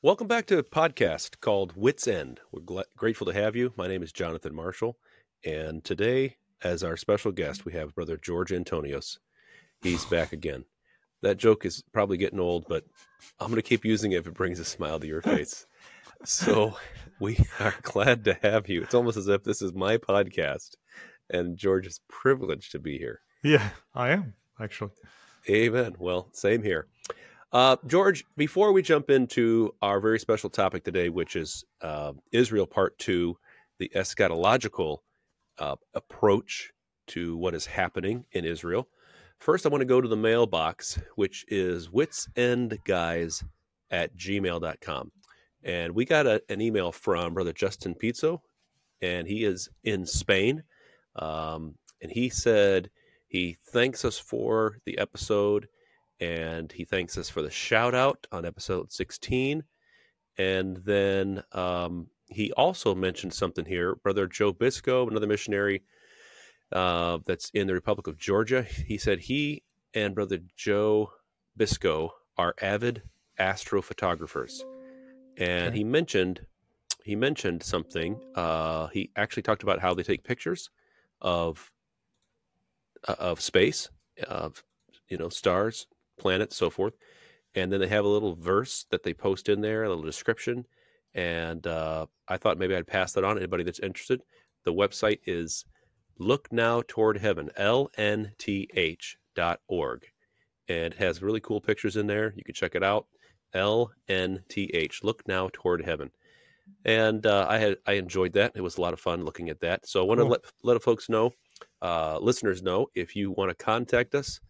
Welcome back to a podcast called Wits End. We're gl- grateful to have you. My name is Jonathan Marshall, and today, as our special guest, we have Brother George Antonios. He's back again. That joke is probably getting old, but I'm going to keep using it if it brings a smile to your face. so, we are glad to have you. It's almost as if this is my podcast, and George is privileged to be here. Yeah, I am actually. Amen. Well, same here. Uh, George, before we jump into our very special topic today, which is uh, Israel Part Two, the eschatological uh, approach to what is happening in Israel, first I want to go to the mailbox, which is witsendguys at gmail.com. And we got a, an email from Brother Justin Pizzo, and he is in Spain. Um, and he said he thanks us for the episode and he thanks us for the shout out on episode 16 and then um, he also mentioned something here brother joe biscoe another missionary uh, that's in the republic of georgia. He said he and brother joe biscoe are avid astrophotographers. And Okay. he mentioned he mentioned something uh, he actually talked about how they take pictures of uh, of space of you know stars planets so forth. And then they have a little verse that they post in there a little description. And uh, i thought maybe i'd pass that on to anybody that's interested. The website is look now toward heaven lnth dot org. And it has really cool pictures in there. You can check it out. Lnth look now toward heaven. And uh, i had i enjoyed that. It was a lot of fun looking at that. So i want to Cool. let let folks know uh, listeners know if you want to contact us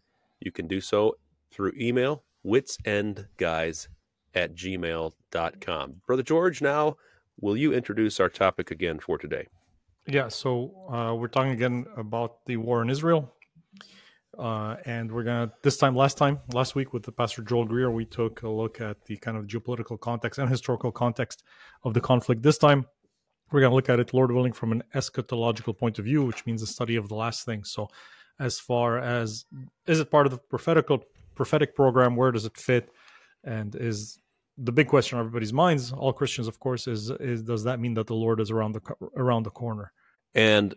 you can do so through email witsendguys at gmail.com brother george now will you introduce our topic again for today Yeah, so uh, we're talking again about the war in Israel. Uh, and we're to, this time, last time, last week with the Pastor Joel Greer, we took a look at the kind of geopolitical context and historical context of the conflict. This time, we're to look at it, Lord willing, from an eschatological point of view, which means the study of the last things. So, as far as is it part of the prophetical prophetic program? Where does it fit? And is the big question on everybody's minds, all Christians, of course, is is does that mean that the Lord is around the around the corner? and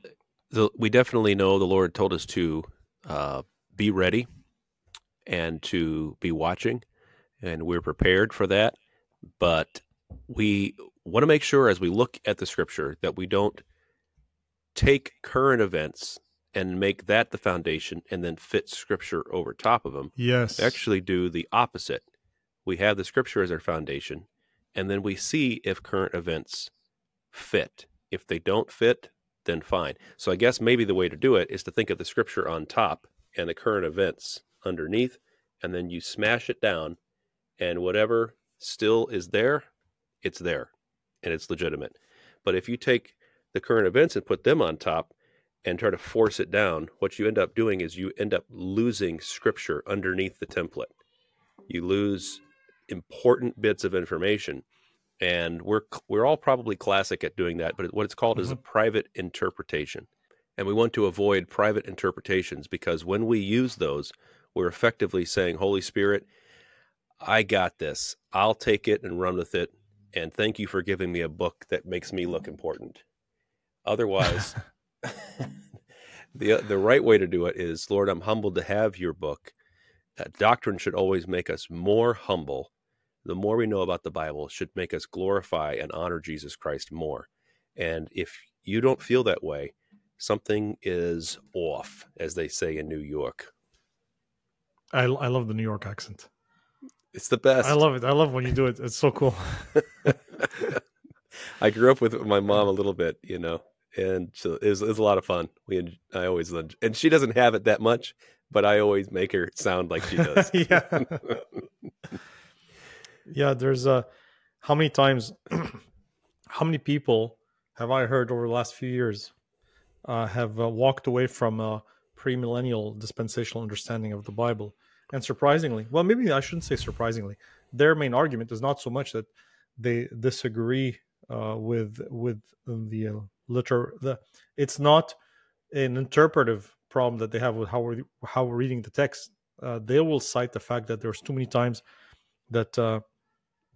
the, we definitely know the lord told us to uh, be ready and to be watching and we're prepared for that but we want to make sure as we look at the scripture that we don't take current events and make that the foundation and then fit scripture over top of them Yes, actually do the opposite. We have the scripture as our foundation, and then we see if current events fit. If they don't fit, then fine. So I guess maybe the way to do it is to think of the scripture on top and the current events underneath, and then you smash it down, and whatever still is there, it's there, and it's legitimate. But if you take the current events and put them on top and try to force it down, what you end up doing is you end up losing scripture underneath the template. You lose important bits of information. And we're we're all probably classic at doing that, but what it's called is a mm-hmm. private interpretation. And we want to avoid private interpretations because when we use those, we're effectively saying, Holy Spirit, I got this. I'll take it and run with it. And thank you for giving me a book that makes me look important. Otherwise, the the right way to do it is, Lord, I'm humbled to have your book. Uh, doctrine should always make us more humble. The more we know about the Bible should make us glorify and honor Jesus Christ more. And if you don't feel that way, something is off, as they say in New York. I I love the New York accent. It's the best. I love it. I love when you do it. It's so cool. I grew up with my mom a little bit, you know, and so it was, it was a lot of fun. We, I always, and she doesn't have it that much, but I always make her sound like she does. yeah. yeah, there's uh how many times how many people have I heard over the last few years uh, have uh, walked away from a premillennial dispensational understanding of the Bible? And surprisingly, well, maybe I shouldn't say surprisingly, their main argument is not so much that they disagree uh, with with the uh, liter the it's not an interpretive problem that they have with how we're how we're reading the text. Uh, they will cite the fact that there's too many times that uh,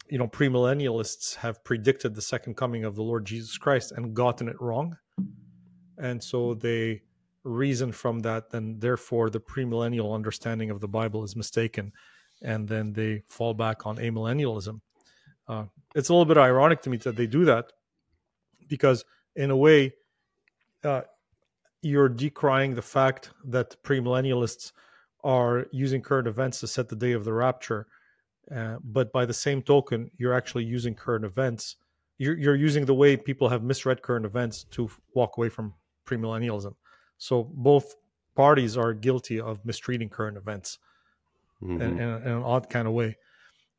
you know premillennialists have predicted the second coming of the Lord Jesus Christ and gotten it wrong, and so they reason from that. Then therefore, the premillennial understanding of the Bible is mistaken, and then they fall back on amillennialism. Uh, it's a little bit ironic to me that they do that because, in a way, uh, you're decrying the fact that premillennialists are using current events to set the day of the rapture. Uh, but by the same token, you're actually using current events. You're, you're using the way people have misread current events to walk away from premillennialism. So both parties are guilty of mistreating current events mm-hmm. in, in, in, an odd kind of way.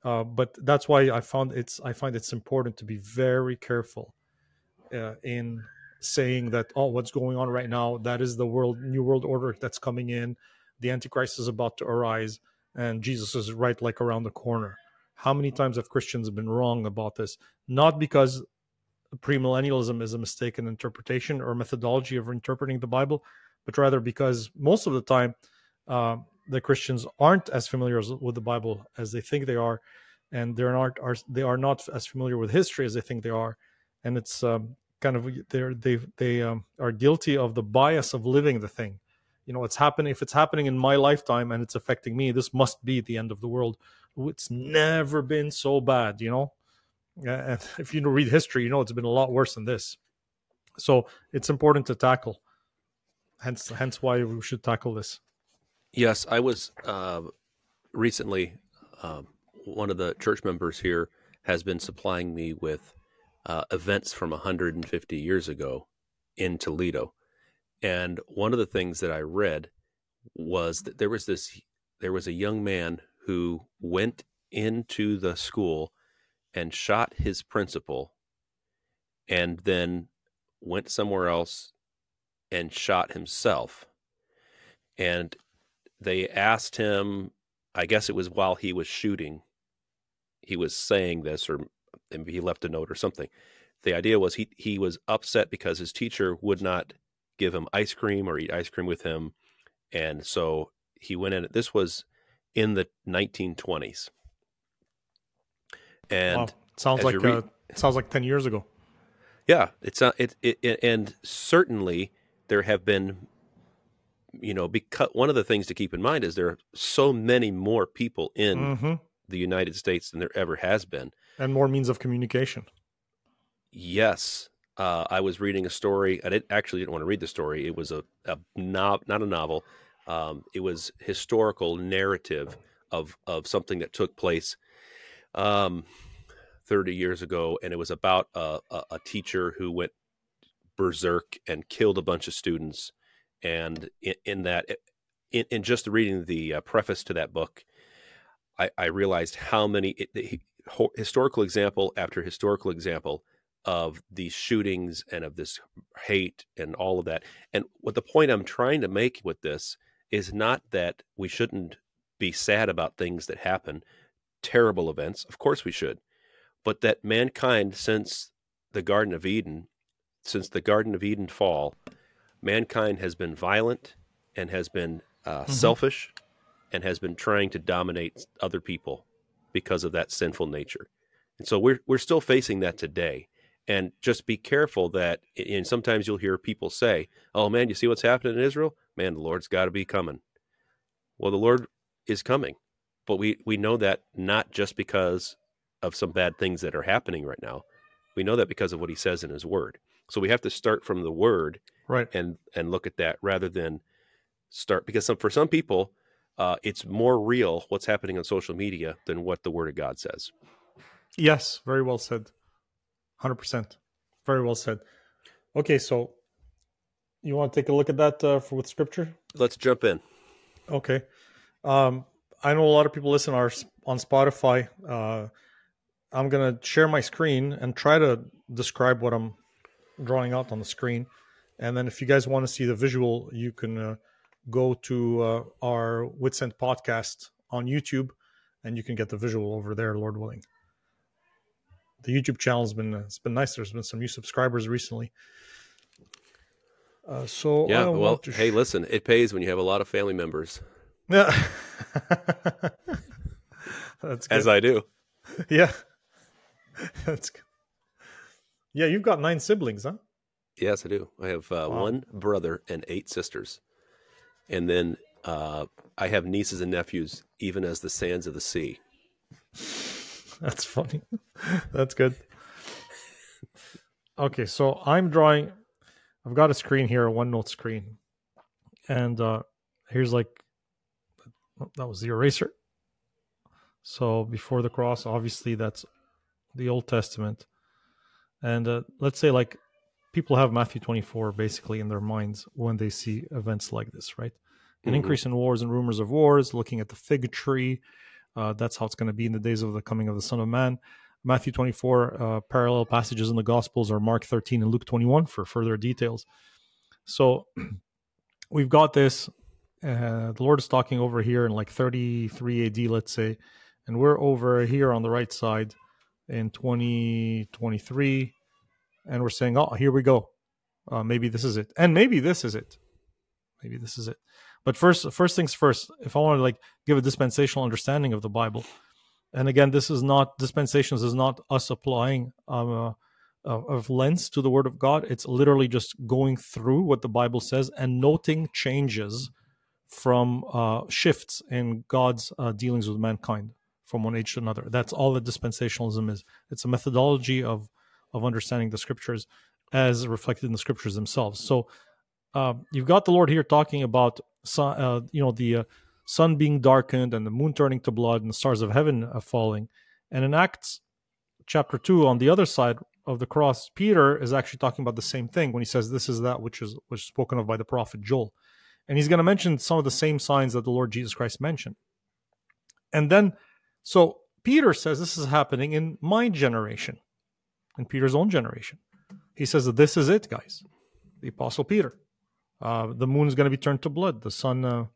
Uh, but that's why I found it's I find it's important to be very careful uh, in saying that oh what's going on right now? That is the world new world order that's coming in. The antichrist is about to arise and jesus is right like around the corner. How many times have christians been wrong about this? Not because premillennialism is a mistaken interpretation or methodology of interpreting the bible but rather because most of the time uh, the christians aren't as familiar with the bible as they think they are and they're not are they are not as familiar with history as they think they are and it's um, kind of they're they they um, are guilty of the bias of living the thing. You know it's happening if it's happening in my lifetime and it's affecting me this must be the end of the world. It's never been so bad you know? And if you read history you know it's been a lot worse than this. So it's important to tackle. Hence hence why we should tackle this. Yes i was uh, recently um, one of the church members here has been supplying me with uh, events from 150 years ago in Toledo. And one of the things that I read was that there was this there was a young man who went into the school and shot his principal and then went somewhere else and shot himself. And they asked him, I guess it was while he was shooting, he was saying this, or and he left a note or something. The idea was he he was upset because his teacher would not give him ice cream or eat ice cream with him, and so he went in. This was in the 1920s, and wow. sounds like uh, sounds like 10 years ago. Yeah, it's not it, it, it and certainly there have been you know because one of the things to keep in mind is there are so many more people in mm-hmm. the United States than there ever has been and more means of communication. Yes, uh, I was reading a story. I didn't actually didn't want to read the story. It was a, a no, not a novel. Um, it was historical narrative of of something that took place um, 30 years ago, and it was about a, a, a teacher who went berserk and killed a bunch of students. And in, in that, in, in, just reading the uh, preface to that book, I, I realized how many it, historical example after historical example of these shootings and of this hate and all of that. And what the point I'm trying to make with this is not that we shouldn't be sad about things that happen, terrible events. Of course we should. But that mankind, since the Garden of Eden, since the Garden of Eden fall, mankind has been violent and has been uh, mm-hmm. selfish and has been trying to dominate other people because of that sinful nature. And so we're we're still facing that today. And just be careful that and sometimes you'll hear people say, "Oh man, you see what's happening in Israel? Man, the Lord's got to be coming." Well, the Lord is coming. But we we know that not just because of some bad things that are happening right now. We know that because of what he says in his word. So we have to start from the word right and and look at that rather than start because some, for some people uh, it's more real what's happening on social media than what the Word of God says. Yes, very well said. 100%. Very well said. Okay, so you want to take a look at that uh, for with scripture? Let's jump in. Okay. Um, I know a lot of people listen are on Spotify. Uh, I'm going to share my screen and try to describe what I'm drawing out on the screen. And then if you guys want to see the visual, you can uh, go to uh, our Wits End podcast on YouTube, and you can get the visual over there, Lord willing. The YouTube channel has been it's been nice. There's been some new subscribers recently. Uh, so yeah, well, sh- hey, listen, it pays when you have a lot of family members. Yeah, that's good. as I do. Yeah, That's good. Yeah, you've got nine siblings, huh? Yes, I do. I have uh, Wow. one brother and eight sisters, and then uh, I have nieces and nephews, even as the sands of the sea. That's funny. That's good. Okay, so I'm drawing. I've got a screen here, a OneNote screen, and uh, here's like oh, that was the eraser. So before the cross, obviously that's the Old Testament, and uh, let's say like people have Matthew 24 basically in their minds when they see events like this, right? An Mhm. increase in wars and rumors of wars, looking at the fig tree. Uh, that's how it's going to be in the days of the coming of the Son of Man. Matthew 24 uh, parallel passages in the Gospels are Mark 13 and Luke 21 for further details. So we've got this. Uh, the Lord is talking over here in like 33 AD, let's say, and we're over here on the right side in 2023, and we're saying, "Oh, here we go. Uh, maybe this is it, and maybe this is it. Maybe this is it." But first, first things first. If I want to like give a dispensational understanding of the Bible, and again, this is not dispensations is not us applying um, uh, of lens to the Word of God. It's literally just going through what the Bible says and noting changes from uh, shifts in God's uh, dealings with mankind from one age to another. That's all that dispensationalism is. It's a methodology of of understanding the scriptures as reflected in the scriptures themselves. So uh, you've got the Lord here talking about sun, uh, you know the uh, sun being darkened and the moon turning to blood and the stars of heaven uh, falling. And in Acts chapter two, on the other side of the cross, Peter is actually talking about the same thing when he says, "This is that which is was spoken of by the prophet Joel." and he's going to mention some of the same signs that the Lord Jesus Christ mentioned. And then, so Peter says this is happening in my generation, in Peter's own generation. He says this is it, guys. The Apostle Peter. Uh, the moon is going to be turned to blood. The sun, uh,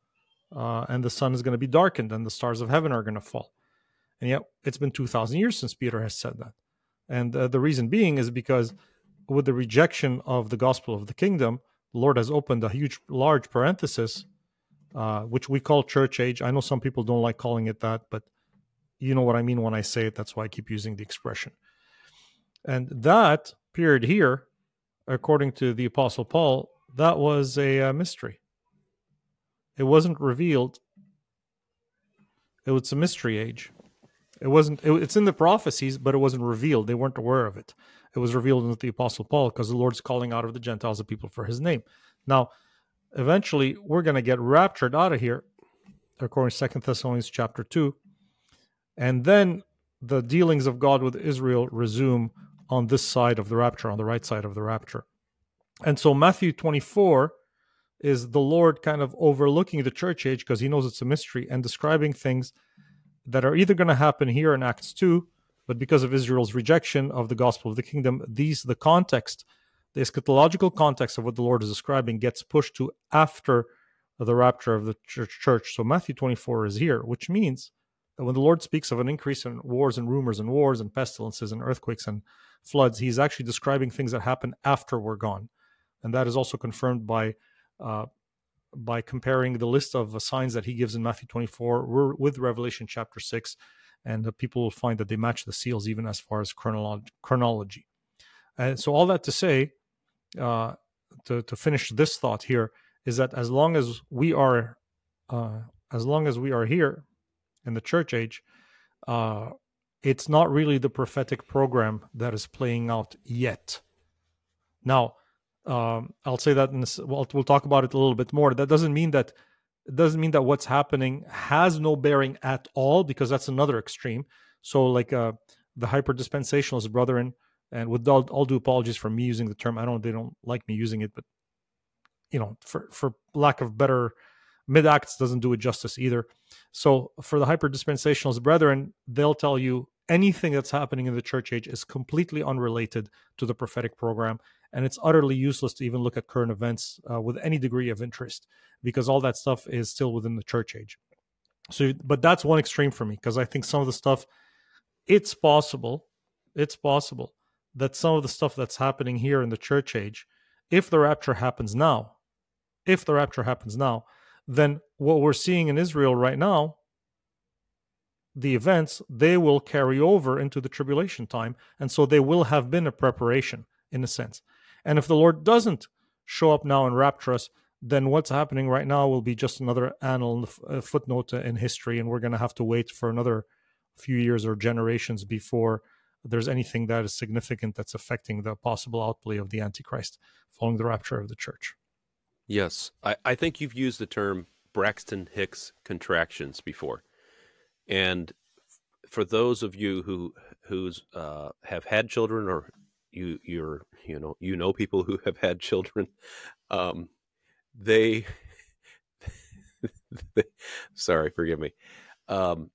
uh, and the sun is going to be darkened, and the stars of heaven are going to fall. And yet, it's been two thousand years since Peter has said that. And uh, the reason being is because with the rejection of the gospel of the kingdom, the Lord has opened a huge, large parenthesis, uh, which we call church age. I know some people don't like calling it that, but you know what I mean when I say it. That's why I keep using the expression. And that period here, according to the Apostle Paul, that was a uh, mystery. It wasn't revealed. It was a mystery age. It wasn't. It, it's in the prophecies, but it wasn't revealed. They weren't aware of it it was revealed in the apostle paul because the lord's calling out of the gentiles the people for his name now eventually we're going to get raptured out of here according to second thessalonians chapter 2 and then the dealings of god with israel resume on this side of the rapture on the right side of the rapture and so matthew 24 is the lord kind of overlooking the church age because he knows it's a mystery and describing things that are either going to happen here in acts 2 but because of Israel's rejection of the gospel of the kingdom, these the context, the eschatological context of what the Lord is describing gets pushed to after the rapture of the church. So Matthew 24 is here, which means when the Lord speaks of an increase in wars and rumors and wars and pestilences and earthquakes and floods, he's actually describing things that happen after we're gone. And that is also confirmed by uh, by comparing the list of signs that he gives in Matthew 24 with Revelation chapter 6 and uh, people will find that they match the seals even as far as chronolo- chronology. And so, all that to say, uh, to to finish this thought here is that as long as we are, uh, as long as we are here in the church age, uh, it's not really the prophetic program that is playing out yet. Now, um, I'll say that well, we'll talk about it a little bit more. That doesn't mean that it doesn't mean that what's happening has no bearing at all because that's another extreme so like uh the hyper dispensationalist brethren and with all, all due apologies for me using the term i don't they don't like me using it but you know for for lack of better mid acts doesn't do it justice either. So for the hyper dispensationalist brethren they'll tell you anything that's happening in the church age is completely unrelated to the prophetic program and it's utterly useless to even look at current events uh, with any degree of interest because all that stuff is still within the church age. So but that's one extreme for me because i think some of the stuff it's possible it's possible that some of the stuff that's happening here in the church age if the rapture happens now if the rapture happens now then what we're seeing in israel right now the events, they will carry over into the tribulation time. And so they will have been a preparation in a sense. And if the Lord doesn't show up now and rapture us, then what's happening right now will be just another annal, uh, footnote in history. And we're going to have to wait for another few years or generations before there's anything that is significant that's affecting the possible outplay of the Antichrist following the rapture of the church. Yes. I, I think you've used the term Braxton Hicks contractions before. And for those of you who who's uh, have had children or you you're you know you know people who have had children um, they, they sorry forgive me um,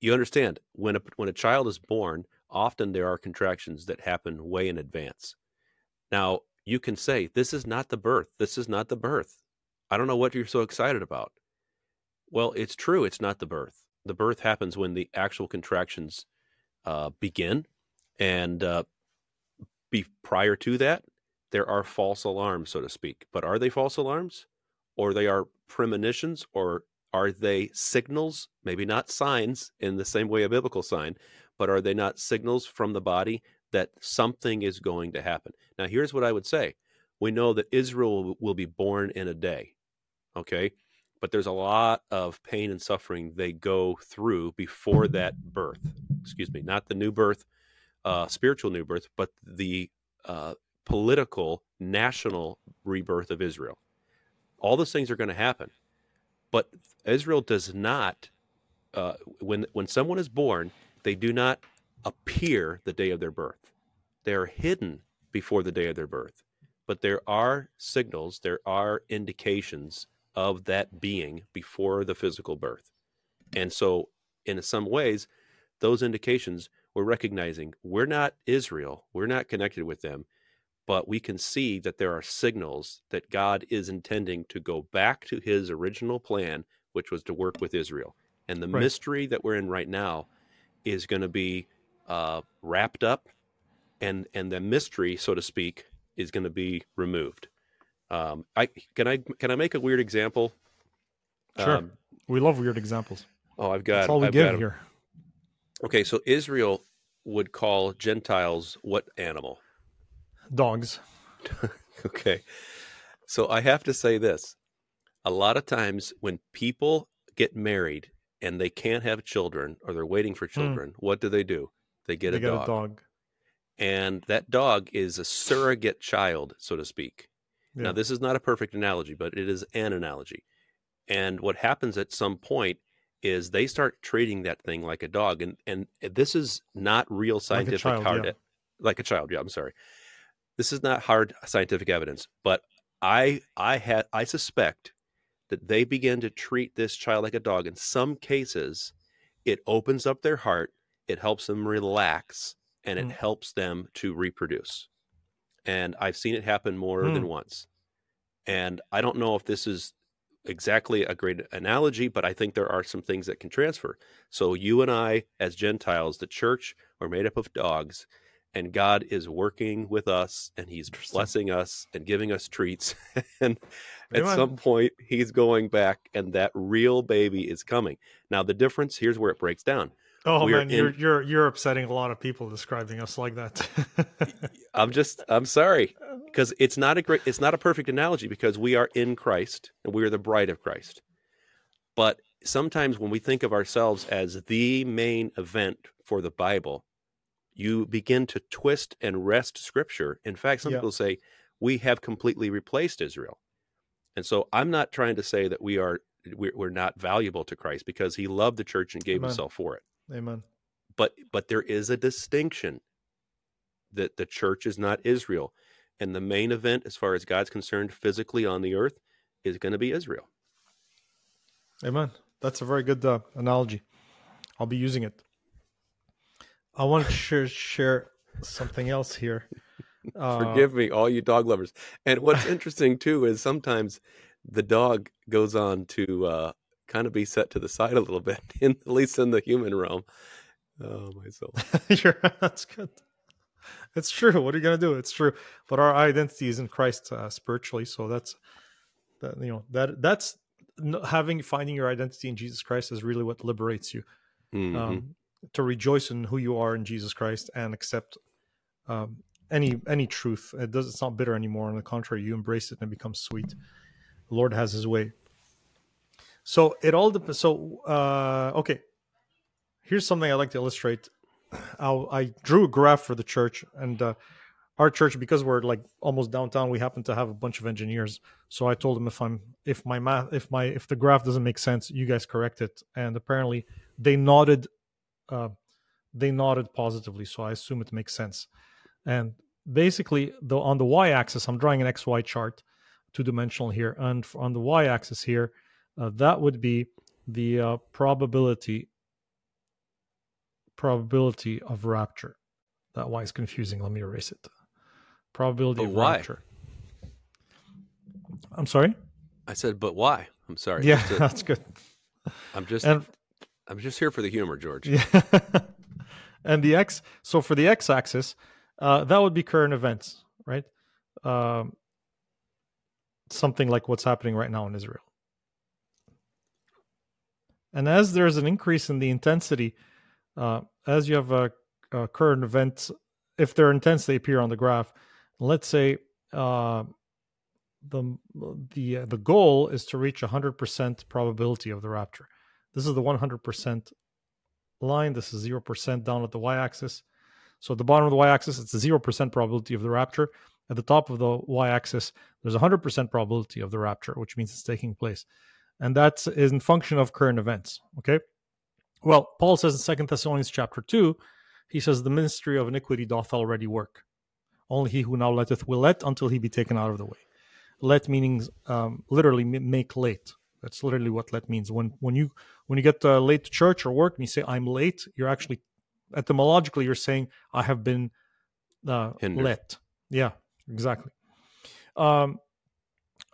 you understand when a when a child is born often there are contractions that happen way in advance now you can say this is not the birth. This is not the birth. I don't know what you're so excited about. Well it's true it's not the birth. The birth happens when the actual contractions uh, begin, and uh, be prior to that, there are false alarms, so to speak. But are they false alarms, or they are premonitions, or are they signals? Maybe not signs in the same way a biblical sign, but are they not signals from the body that something is going to happen? Now, here's what I would say: We know that Israel will be born in a day. Okay, but there's a lot of pain and suffering they go through before that birth. Excuse me, not the new birth, uh, spiritual new birth, but the uh, political national rebirth of Israel. All those things are going to happen, but Israel does not. Uh, when when someone is born, they do not appear the day of their birth. They are hidden before the day of their birth, but there are signals, there are indications of that being before the physical birth. And so, in some ways, those indications we're recognizing we're not Israel, we're not connected with them, but we can see that there are signals that God is intending to go back to his original plan, which was to work with Israel. And the right. mystery that we're in right now is going to be uh, wrapped up, and and the mystery, so to speak, is going to be removed. Um, I can I can I make a weird example? Sure. Um, we love weird examples. Oh, I've got. That's all we I've give here. Okay, so Israel would call Gentiles what animal? Dogs. okay. So I have to say this. A lot of times when people get married and they can't have children or they're waiting for hmm. children, mm. what do they do? They get, they a, get dog. a dog. And that dog is a surrogate child, so to speak. Yeah. Now, this is not a perfect analogy, but it is an analogy. And what happens at some point is they start treating that thing like a dog, and and this is not real scientific like child, hard, yeah. like a child. Yeah, I'm sorry. This is not hard scientific evidence, but I I had I suspect that they begin to treat this child like a dog. In some cases, it opens up their heart, it helps them relax, and it mm. helps them to reproduce and I've seen it happen more hmm. than once. And I don't know if this is exactly a great analogy, but I think there are some things that can transfer. So you and I, as Gentiles, the church, are made up of dogs, and God is working with us, and He's blessing us and giving us treats. and at some point, He's going back, and that real baby is coming. Now, the difference here's where it breaks down. Oh we man, in... you're you're you're upsetting a lot of people describing us like that. I'm just I'm sorry because it's not a great it's not a perfect analogy because we are in Christ and we are the bride of Christ. But sometimes when we think of ourselves as the main event for the Bible, you begin to twist and wrest scripture. In fact, some people say we have completely replaced Israel. And so I'm not trying to say that we are we're not valuable to Christ because he loved the church and gave Amen. himself for it. Amen. But but there is a distinction that the church is not Israel. And the main event, as far as God's concerned, physically on the earth, is going to be Israel. Amen. That's a very good uh, analogy. I'll be using it. I want to share, share something else here. Uh, Forgive me, all you dog lovers. And what's interesting too is sometimes the dog goes on to uh, kind of be set to the side a little bit, in, at least in the human realm. Oh, my soul. that's good. It's true. What are you going to do? It's true. But our identity is in Christ uh, spiritually. So that's, that, you know, that that's having, finding your identity in Jesus Christ is really what liberates you. Mhm. um, to rejoice in who you are in Jesus Christ and accept um, any any truth. It does. It's not bitter anymore. On the contrary, you embrace it and it becomes sweet. The Lord has His way. So it all depends. So uh, okay, here's something I like to illustrate. I'll, I drew a graph for the church and. Uh, our church because we're like almost downtown we happen to have a bunch of engineers so i told them if i'm if my math if my if the graph doesn't make sense you guys correct it and apparently they nodded uh, they nodded positively so i assume it makes sense and basically the on the y-axis i'm drawing an xy chart two dimensional here and on the y-axis here uh, that would be the uh, probability probability of rapture that y is confusing let me erase it probability But of why? rapture i'm sorry I said, but why? I'm sorry. yeah to- that's good I'm just and I'm just here for the humor, George. Yeah. and the x so for the x-axis, uh, that would be current events, right? Um, something like what's happening right now in Israel. And as there's an increase in the intensity, uh, as you have a, a current event, if they're intense, they appear on the graph. Let's say uh, the the the goal is to reach 100% probability of the rapture. This is the 100% line. This is 0% down at the y axis. So at the bottom of the y axis, it's a 0% probability of the rapture. At the top of the y axis, there's 100% probability of the rapture, which means it's taking place. And that's in function of current events. Okay. Well, Paul says in Second Thessalonians chapter 2, he says, The mystery of iniquity doth already work. Only he who now letteth will let until he be taken out of the way. Let meaning um, literally make late. That's literally what let means. When when you when you get uh, late to church or work and you say I'm late, you're actually etymologically you're saying I have been uh, Hindered. let. Yeah, exactly. Um,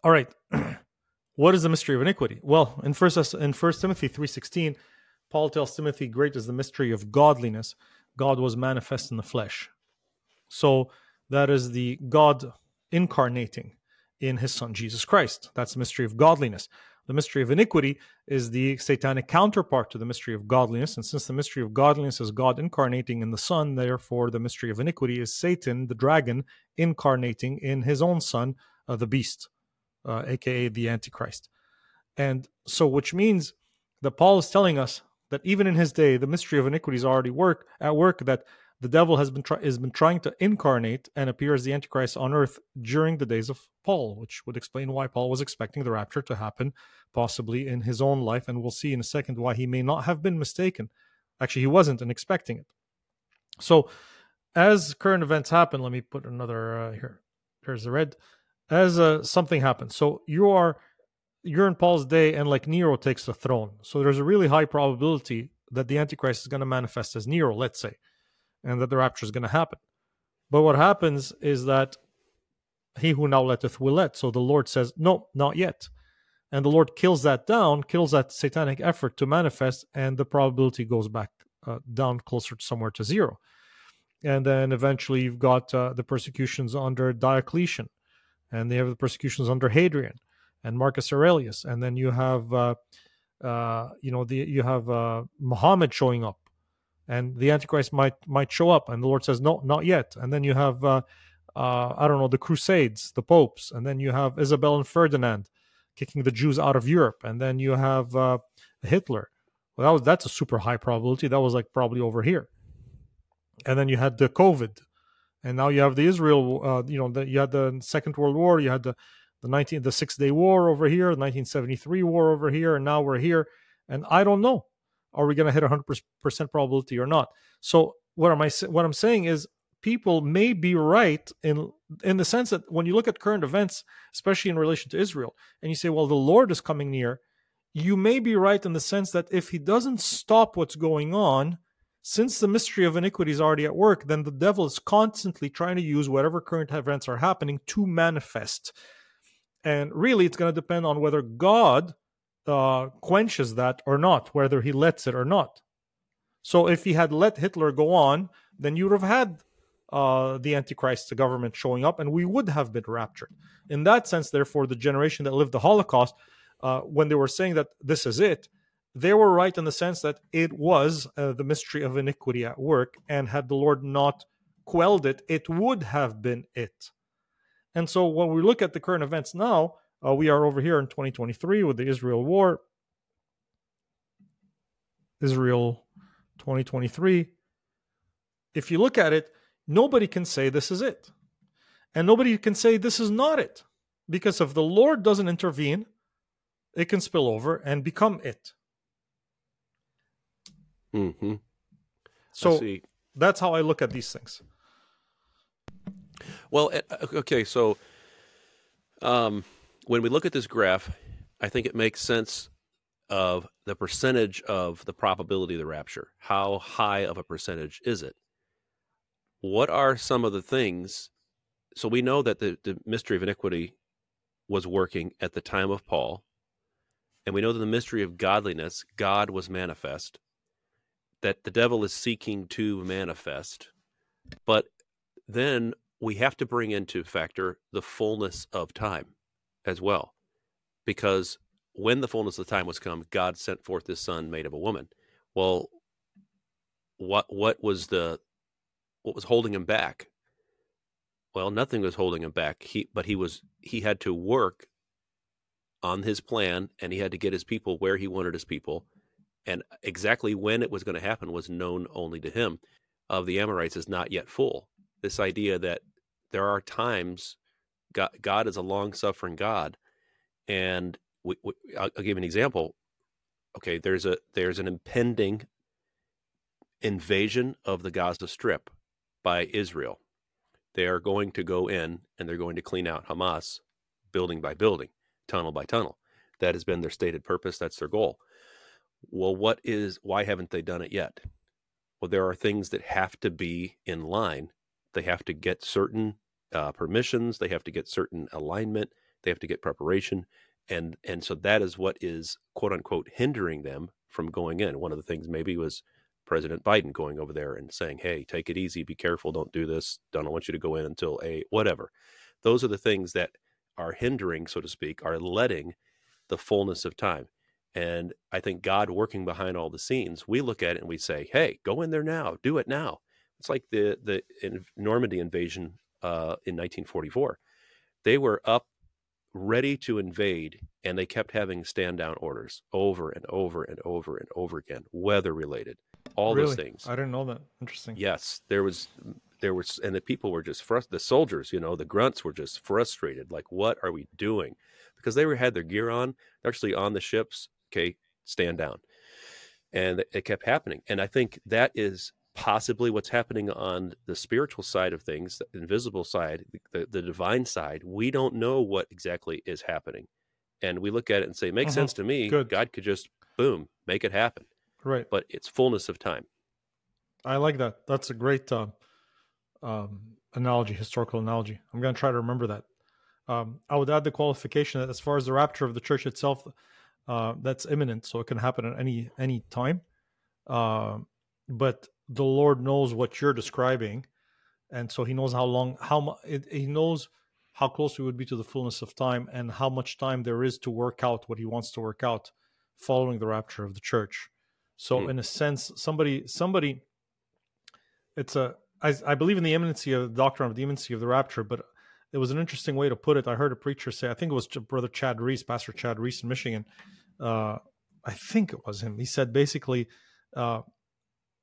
all right. what is the mystery of iniquity? Well, in first in First Timothy three sixteen, Paul tells Timothy, "Great is the mystery of godliness. God was manifest in the flesh." So that is the God incarnating in His Son Jesus Christ. That's the mystery of godliness. The mystery of iniquity is the satanic counterpart to the mystery of godliness. And since the mystery of godliness is God incarnating in the Son, therefore the mystery of iniquity is Satan, the dragon, incarnating in his own Son, uh, the beast, uh, aka the Antichrist. And so, which means that Paul is telling us that even in his day, the mystery of iniquity is already work at work. That the devil has been try- has been trying to incarnate and appear as the Antichrist on earth during the days of Paul, which would explain why Paul was expecting the rapture to happen possibly in his own life. And we'll see in a second why he may not have been mistaken. Actually, he wasn't and expecting it. So, as current events happen, let me put another uh, here. Here's the red. As uh, something happens, so you are you're in Paul's day, and like Nero takes the throne. So there's a really high probability that the Antichrist is going to manifest as Nero, let's say, and that the rapture is going to happen. But what happens is that he who now letteth will let. So the Lord says, no, not yet. And the Lord kills that down, kills that satanic effort to manifest, and the probability goes back uh, down closer to somewhere to zero. And then eventually you've got uh, the persecutions under Diocletian, and they have the persecutions under Hadrian and Marcus Aurelius, and then you have, uh, uh, you know, the you have uh, Muhammad showing up, and the Antichrist might might show up, and the Lord says, no, not yet. And then you have, uh, uh, I don't know, the Crusades, the popes, and then you have Isabel and Ferdinand kicking the Jews out of Europe, and then you have uh, Hitler. Well, that was that's a super high probability. That was like probably over here, and then you had the COVID, and now you have the Israel. Uh, you know, the, you had the Second World War. You had the the 19 the Six Day War over here, the 1973 war over here, and now we're here. And I don't know, are we going to hit 100 percent probability or not? So what am I? What I'm saying is people may be right in in the sense that when you look at current events, especially in relation to Israel, and you say, well, the Lord is coming near, you may be right in the sense that if he doesn't stop what's going on, since the mystery of iniquity is already at work, then the devil is constantly trying to use whatever current events are happening to manifest. And really, it's going to depend on whether God uh, quenches that or not, whether he lets it or not. So if he had let Hitler go on, then you would have had uh, the Antichrist, the government showing up, and we would have been raptured. In that sense, therefore, the generation that lived the Holocaust, uh, when they were saying that this is it, they were right in the sense that it was uh, the mystery of iniquity at work, and had the Lord not quelled it, it would have been it. And so when we look at the current events now, uh, we are over here in 2023 with the Israel war. Israel 2023. If you look at it, nobody can say this is it. And nobody can say this is not it. Because if the Lord doesn't intervene, it can spill over and become it. Mm-hmm. So that's how I look at these things. Well, eh, okay, so um, when we look at this graph, I think it makes sense of the percentage of the probability of the rapture. How high of a percentage is it? What are some of the things? So we know that the, the mystery of iniquity was working at the time of Paul, and we know that the mystery of godliness, God was manifest, that the devil is seeking to manifest. But then we have to bring into factor the fullness of time as well. Because when the fullness of time was come, God sent forth his son made of a woman. Well, what what was the what was holding him back? Well, nothing was holding him back. He but he was he had to work on his plan and he had to get his people where he wanted his people. And exactly when it was going to happen was known only to him. Of the Amorites is not yet full this idea that there are times God, God is a long suffering God, and we, we, I'll, I'll give an example. Okay, there's a there's an impending invasion of the Gaza Strip by Israel. They are going to go in and they're going to clean out Hamas building by building, tunnel by tunnel. That has been their stated purpose. That's their goal. Well, what is why haven't they done it yet? Well, there are things that have to be in line they have to get certain uh, permissions. They have to get certain alignment. They have to get preparation, and and so that is what is quote unquote hindering them from going in. One of the things maybe was President Biden going over there and saying, "Hey, take it easy, be careful, don't do this. Don't want you to go in until a whatever." Those are the things that are hindering, so to speak, are letting the fullness of time. And I think God working behind all the scenes, we look at it and we say, "Hey, go in there now, do it now." It's like the the Normandy invasion uh, in 1944. They were up ready to invade and they kept having stand down orders over and over and over and over again weather related all really? those things i didn't know that interesting yes there was there was and the people were just frust- the soldiers you know the grunts were just frustrated like what are we doing because they were had their gear on they're actually on the ships okay stand down and it kept happening and i think that is possibly what's happening on the spiritual side of things, the invisible side, the, the divine side. We don't know what exactly is happening. And we look at it and say, it makes uh-huh. sense to me. Good. God could just, boom, make it happen. Right. But it's fullness of time. I like that. That's a great uh, um, analogy, historical analogy. I'm going to try to remember that. Um, I would add the qualification that as far as the rapture of the church itself, uh, that's imminent, so it can happen at any any time. Uh, but the Lord knows what you're describing, and so He knows how long, how much He knows how close we would be to the fullness of time, and how much time there is to work out what He wants to work out following the rapture of the church. So, mm. in a sense, somebody, somebody, it's a. I, I believe in the imminency of the doctrine of the imminency of the rapture, but it was an interesting way to put it. I heard a preacher say, I think it was Brother Chad Reese, Pastor Chad Reese in Michigan. Uh, I think it was him. He said basically, uh,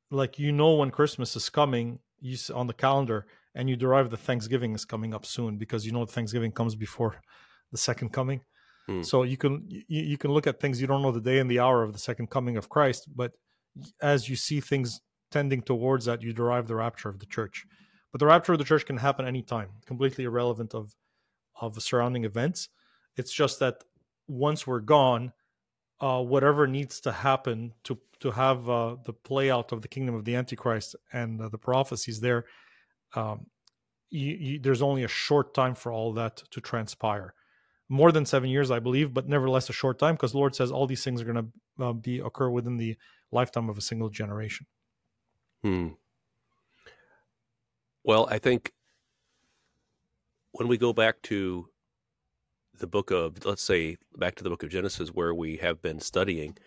like you know when Christmas is coming, you on the calendar, and you derive that Thanksgiving is coming up soon because you know Thanksgiving comes before the second coming. Hmm. So you can you, you can look at things you don't know the day and the hour of the second coming of Christ, but as you see things tending towards that, you derive the rapture of the church. But the rapture of the church can happen anytime, completely irrelevant of of surrounding events. It's just that once we're gone, uh, whatever needs to happen to to have uh, the play out of the kingdom of the Antichrist and uh, the prophecies there, um, you, you, there's only a short time for all that to transpire. More than seven years, I believe, but nevertheless a short time, because Lord says all these things are going to uh, be occur within the lifetime of a single generation. Hmm. Well, I think when we go back to the book of, let's say, back to the book of Genesis, where we have been studying,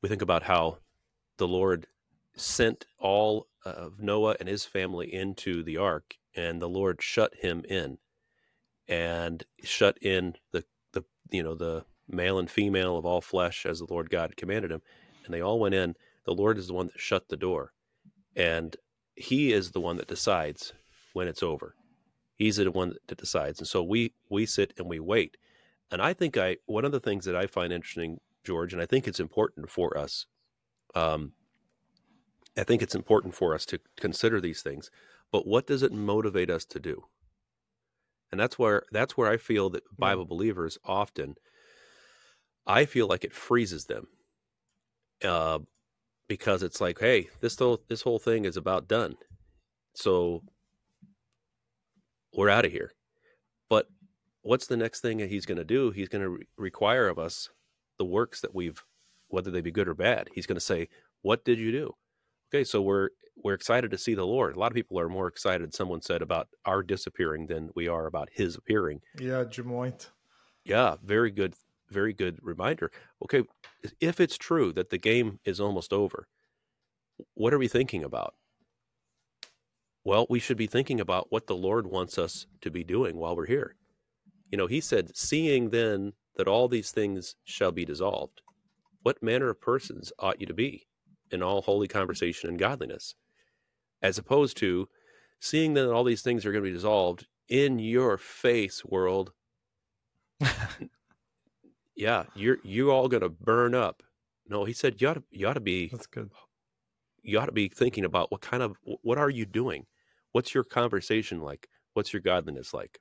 we think about how the Lord sent all of Noah and his family into the ark, and the Lord shut him in, and shut in the the you know the male and female of all flesh as the Lord God commanded him, and they all went in. The Lord is the one that shut the door, and He is the one that decides when it's over. He's the one that decides, and so we we sit and we wait. And I think I one of the things that I find interesting, George, and I think it's important for us. Um, I think it's important for us to consider these things, but what does it motivate us to do? And that's where that's where I feel that Bible believers often, I feel like it freezes them, uh, because it's like, hey, this whole this whole thing is about done, so we're out of here. But what's the next thing that he's going to do? He's going to re- require of us the works that we've, whether they be good or bad. He's going to say, "What did you do?" Okay, so we're we're excited to see the Lord. A lot of people are more excited. Someone said about our disappearing than we are about His appearing. Yeah, Jim White. Yeah, very good, very good reminder. Okay, if it's true that the game is almost over, what are we thinking about? Well, we should be thinking about what the Lord wants us to be doing while we're here. You know, He said, Seeing then that all these things shall be dissolved, what manner of persons ought you to be in all holy conversation and godliness? As opposed to, seeing that all these things are going to be dissolved in your face, world. yeah, you're you all going to burn up. No, he said you ought to you ought to be That's good. you ought to be thinking about what kind of what are you doing what's your conversation like what's your godliness like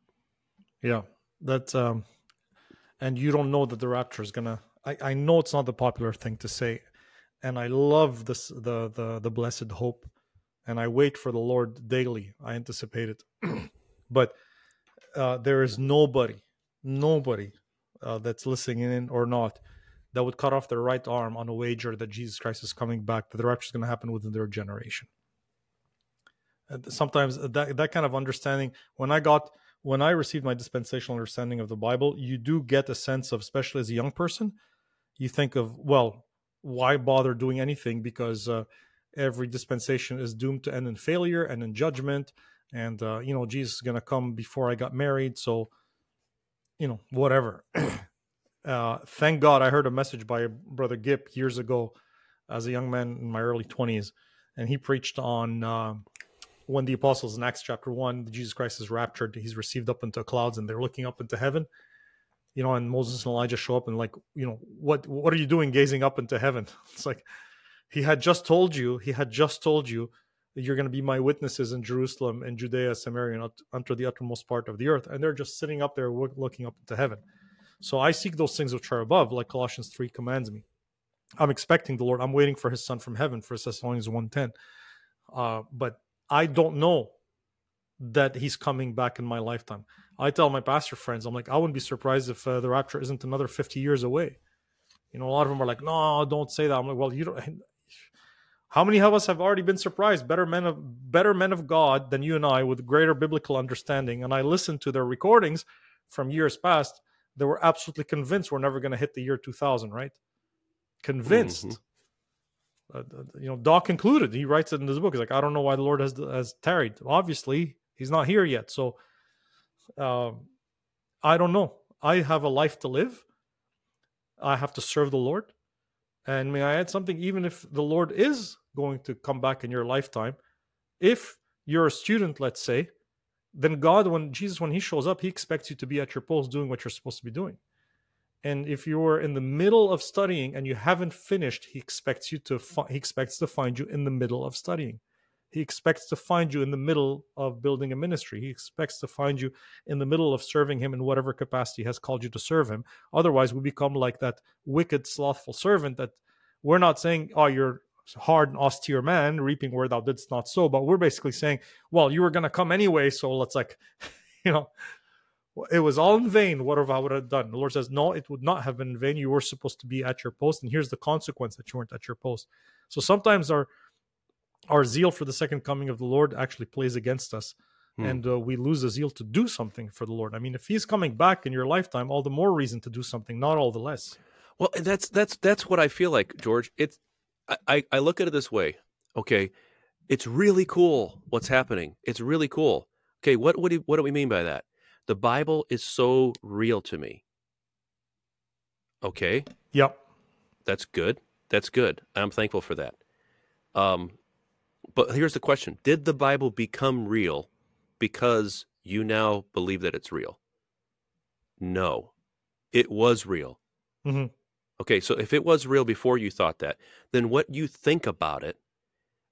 Yeah, that's um, and you don't know that the rapture is gonna. I I know it's not the popular thing to say, and I love this the the the blessed hope, and I wait for the Lord daily. I anticipate it, but uh, there is nobody, nobody uh, that's listening in or not that would cut off their right arm on a wager that Jesus Christ is coming back, that the rapture is going to happen within their generation. Sometimes that that kind of understanding, when I got when I received my dispensational understanding of the Bible, you do get a sense of, especially as a young person, you think of, well, why bother doing anything? Because uh, every dispensation is doomed to end in failure and in judgment. And, uh, you know, Jesus is going to come before I got married. So, you know, whatever. uh, thank God I heard a message by Brother Gipp years ago as a young man in my early 20s. And he preached on uh, when the apostles in Acts chapter 1, Jesus Christ is raptured, he's received up into clouds and they're looking up into heaven. You know, and Moses and Elijah show up and like, you know, what what are you doing gazing up into heaven? It's like he had just told you, he had just told you you're going to be my witnesses in Jerusalem and Judea, Samaria, and unto the uttermost part of the earth. And they're just sitting up there looking up into heaven. So I seek those things which are above, like Colossians 3 commands me. I'm expecting the Lord. I'm waiting for his son from heaven, for Thessalonians 1.10. Uh, but I don't know that he's coming back in my lifetime. I tell my pastor friends, I'm like, I wouldn't be surprised if uh, the rapture isn't another 50 years away. You know, a lot of them are like, no, don't say that. I'm like, well, you don't. How many of us have already been surprised? Better men of better men of God than you and I, with greater biblical understanding. And I listened to their recordings from years past. They were absolutely convinced we're never going to hit the year 2000, right? Convinced. Mhm. Uh, you know, Doc concluded. He writes it in his book. He's like, I don't know why the Lord has has tarried. Obviously, He's not here yet. So, um, I don't know. I have a life to live. I have to serve the Lord. And may I add something? Even if the Lord is going to come back in your lifetime, if you're a student, let's say, then God, when Jesus, when He shows up, He expects you to be at your post doing what you're supposed to be doing. And if you're in the middle of studying and you haven't finished, He expects you to fi- He expects to find you in the middle of studying. He expects to find you in the middle of building a ministry. He expects to find you in the middle of serving him in whatever capacity has called you to serve him. Otherwise, we become like that wicked, slothful servant that we're not saying, oh, you're hard and austere man, reaping where thou didst not sow, but we're basically saying, well, you were going to come anyway. So let's like, you know, it was all in vain. What if I would have done? The Lord says, no, it would not have been in vain. You were supposed to be at your post. And here's the consequence that you weren't at your post. So sometimes our, our zeal for the second coming of the Lord actually plays against us. Hmm. And uh, we lose the zeal to do something for the Lord. I mean, if He's coming back in your lifetime, all the more reason to do something, not all the less. Well, that's that's that's what I feel like, George. It's I, I, look at it this way. Okay, it's really cool what's happening. It's really cool. Okay, what what do what do we mean by that? The Bible is so real to me. Okay, Yep. that's good. That's good. I'm thankful for that. Um, but here's the question: Did the Bible become real because you now believe that it's real? No, it was real. Mhm. Okay, so if it was real before you thought that, then what you think about it,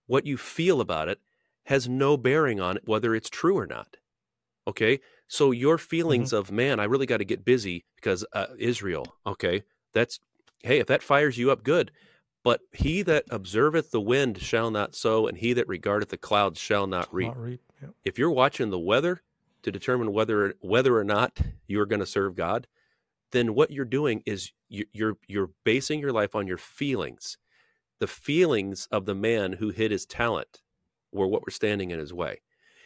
what you feel about it, has no bearing on it whether it's true or not. Okay, so your feelings of man, I really got to get busy because uh, Israel. Okay, that's hey, if that fires you up, good. But he that observeth the wind shall not sow, and he that regardeth the clouds shall not reap. Not. Yeah. If you're watching the weather to determine whether whether or not you're going to serve God, then what you're doing is you- you're you're basing your life on your feelings. The feelings of the man who hid his talent were what were standing in his way.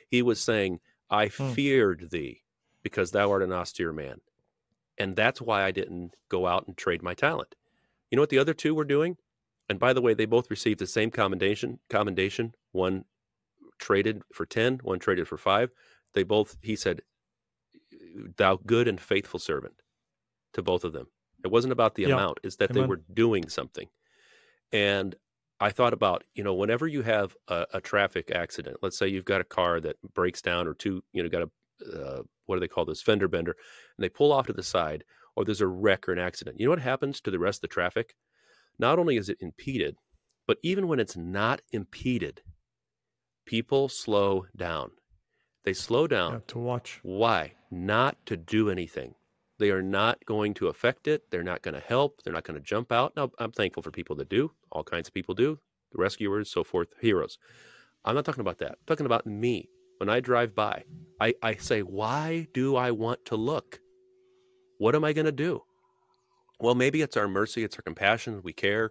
He was saying, "I Hmm. feared thee because thou art an austere man." And that's why I didn't go out and trade my talent. You know what the other two were doing? And by the way, they both received the same commendation. Commendation. One traded for ten, one traded for five. They both. He said, "Thou good and faithful servant," to both of them. It wasn't about the Yeah. amount; it's that they were doing something. And I thought about, you know, whenever you have a, a traffic accident, let's say you've got a car that breaks down, or two, you know, got a uh, what do they call this fender bender, and they pull off to the side, or there's a wreck or an accident. You know what happens to the rest of the traffic? Not only is it impeded, but even when it's not impeded, people slow down. They slow down. yeah. To watch. Why? Not to do anything. They are not going to affect it. They're not going to help. They're not going to jump out. Now, I'm thankful for people that do. All kinds of people do. The rescuers, so forth, heroes. I'm not talking about that. I'm talking about me. When I drive by, I, I say, why do I want to look? What am I going to do? Well, maybe it's our mercy, it's our compassion, we care,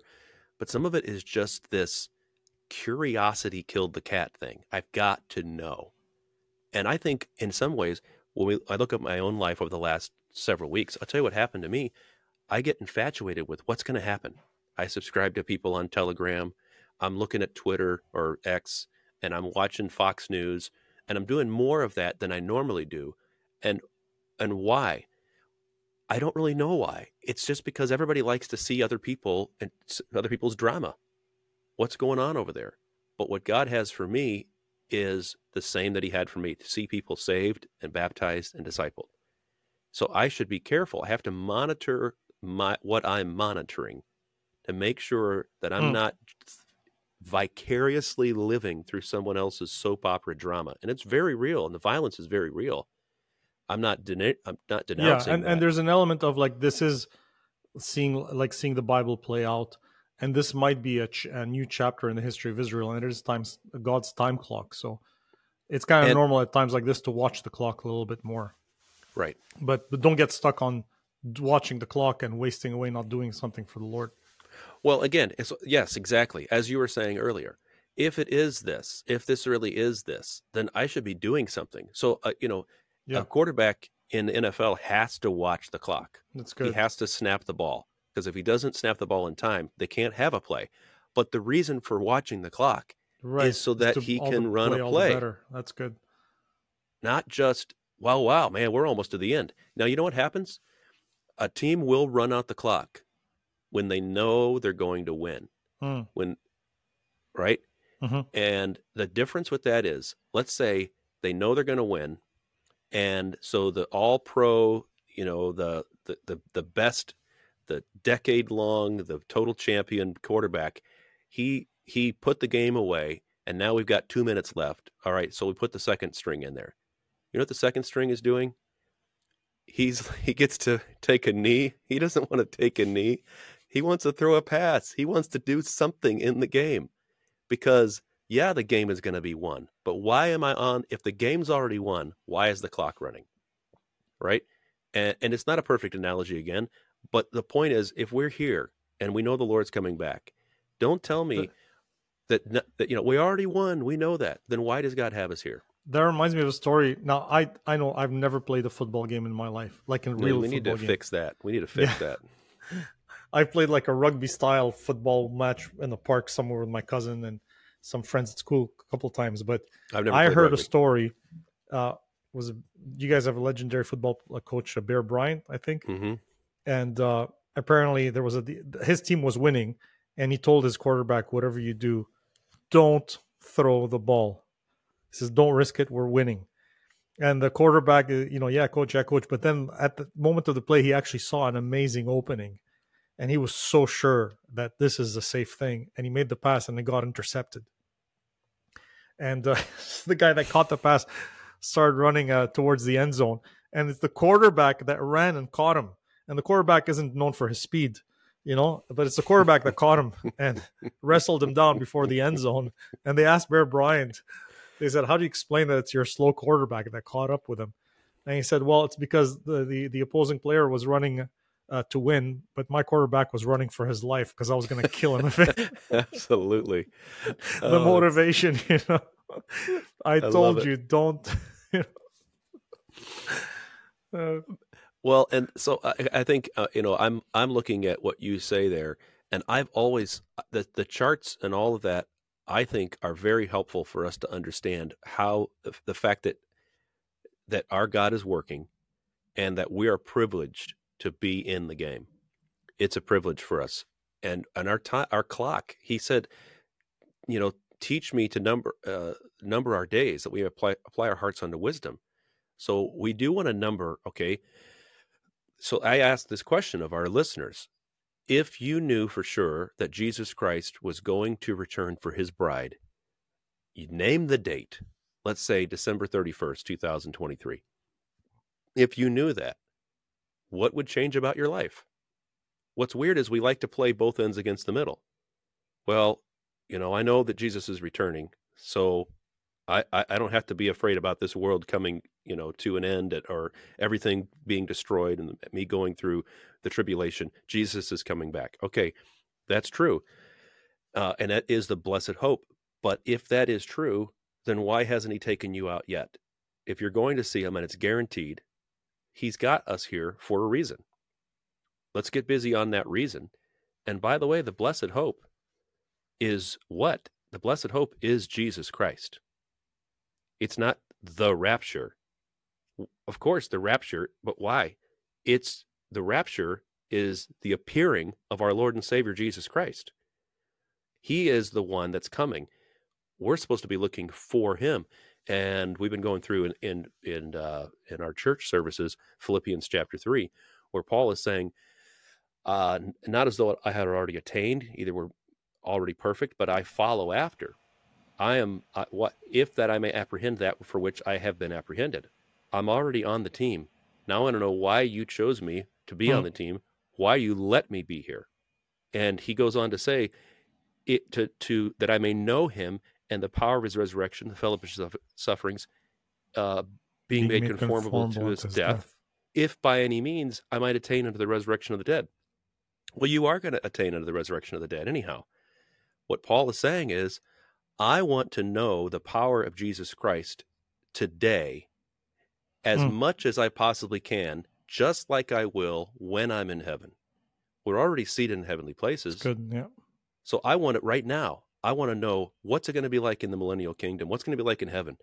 but some of it is just this curiosity killed the cat thing. I've got to know. And I think in some ways, when we, I look at my own life over the last several weeks, I'll tell you what happened to me. I get infatuated with what's going to happen. I subscribe to people on Telegram. I'm looking at Twitter or X and I'm watching Fox News and I'm doing more of that than I normally do. And and why? I don't really know why. It's just because everybody likes to see other people and other people's drama. What's going on over there? But what God has for me is the same that he had for me to see people saved and baptized and discipled. So I should be careful. I have to monitor my what I'm monitoring to make sure that I'm Hmm. not vicariously living through someone else's soap opera drama. And it's very real and the violence is very real. I'm not I'm not Yeah, denouncing and, that. and there's an element of like this is seeing like seeing the Bible play out, and this might be a, ch- a new chapter in the history of Israel, and it is times God's time clock. So it's kind of And- normal at times like this to watch the clock a little bit more, right. but but don't get stuck on watching the clock and wasting away not doing something for the Lord. Well, again, it's, yes, exactly. As you were saying earlier, if it is this, if this really is this, then I should be doing something. So, uh, you know, Yeah. a quarterback in the NFL has to watch the clock. That's good. He has to snap the ball because if he doesn't snap the ball in time, they can't have a play. But the reason for watching the clock, right, so that he can run a play. better. That's good. not just, wow, wow, man, we're almost to the end. Now, you know what happens? A team will run out the clock when they know they're going to win. Hmm. When, right? Mhm. And the difference with that is, let's say they know they're going to win, and so the all pro, you know, the the the, the best, the decade long, the total champion quarterback, he he put the game away, and now we've got two minutes left. All right, so we put the second string in there. You know what the second string is doing? He's he gets to take a knee. He doesn't want to take a knee. He wants to throw a pass. He wants to do something in the game because yeah, the game is going to be won. But why am I on if the game's already won? Why is the clock running? Right? And and it's not a perfect analogy again, but the point is if we're here and we know the Lord's coming back, don't tell me that that you know we already won. We know that. Then why does God have us here? That reminds me of a story. Now, I I know I've never played a football game in my life, like in No, real we need to game. fix that. We need to fix Yeah. that. I played like a rugby style football match in the park somewhere with my cousin and some friends at school a couple of times. But I've never I heard rugby. a story. Uh, was you guys have a legendary football uh, coach, uh, Bear Bryant, I think, hmm and uh, apparently there was a his team was winning, and he told his quarterback, "Whatever you do, don't throw the ball." He says, "Don't risk it. We're winning." And the quarterback, uh, you know, yeah, coach, yeah, coach. But then at the moment of the play, he actually saw an amazing opening, and he was so sure that this is a safe thing, and he made the pass, and it got intercepted. And uh, the guy that caught the pass started running uh, towards the end zone, and it's the quarterback that ran and caught him. And the quarterback isn't known for his speed, you know, but it's the quarterback that caught him and wrestled him down before the end zone. And they asked Bear Bryant, they said, "How do you explain that it's your slow quarterback that caught up with him?" And he said, "Well, it's because the the, the opposing player was running." Uh, to win, but my quarterback was running for his life because I was going to kill him Absolutely. the Oh, motivation, you know. I, love told you, don't. you know. Uh, Well, and so I, I think uh, you know I'm I'm looking at what you say there, and I've always uh, the the charts and all of that I think are very helpful for us to understand how the, fact that that our God is working, and that we are privileged to be in the game. It's a privilege for us, and and our time our clock. He said, you know, teach me to number uh, number our days that we apply apply our hearts unto wisdom. So we do want to number. Okay, so I asked this question of our listeners. If you knew for sure that Jesus Christ was going to return for his bride, you'd name the date, let's say December 31st, 2023. If you knew that, what would change about your life? What's weird is we like to play both ends against the middle. Well, you know, I know that Jesus is returning, so I, I, don't have to be afraid about this world coming, you know, to an end at, or everything being destroyed and me going through the tribulation. Jesus is coming back. Okay, that's true. Uh, and that is the blessed hope. But if that is true, then why hasn't he taken you out yet? If you're going to see him and it's guaranteed, he's got us here for a reason. Let's get busy on that reason. And by the way, the blessed hope is what? The blessed hope is Jesus Christ. It's not the rapture. Of course, the rapture, but why? It's the rapture is the appearing of our Lord and Savior Jesus Christ. He is the one that's coming. We're supposed to be looking for him. And we've been going through in in in, uh, in our church services Philippians chapter three, where Paul is saying, uh, not as though I had already attained, either we're already perfect, but I follow after. I am I, what if that I may apprehend that for which I have been apprehended. I'm already on the team. Now I want to know why you chose me to be on Hmm. the team, why you let me be here. And he goes on to say, it to to that I may know him and the power of his resurrection, the fellowship of sufferings, uh, being, made, conformable, to his, death, if by any means I might attain unto the resurrection of the dead. Well, you are going to attain unto the resurrection of the dead anyhow. What Paul is saying is, I want to know the power of Jesus Christ today as Hmm. much as I possibly can, just like I will when I'm in heaven. We're already seated in heavenly places. Good. Yeah. So I want it right now. I want to know what's it going to be like in the millennial kingdom? What's going to be like in heaven?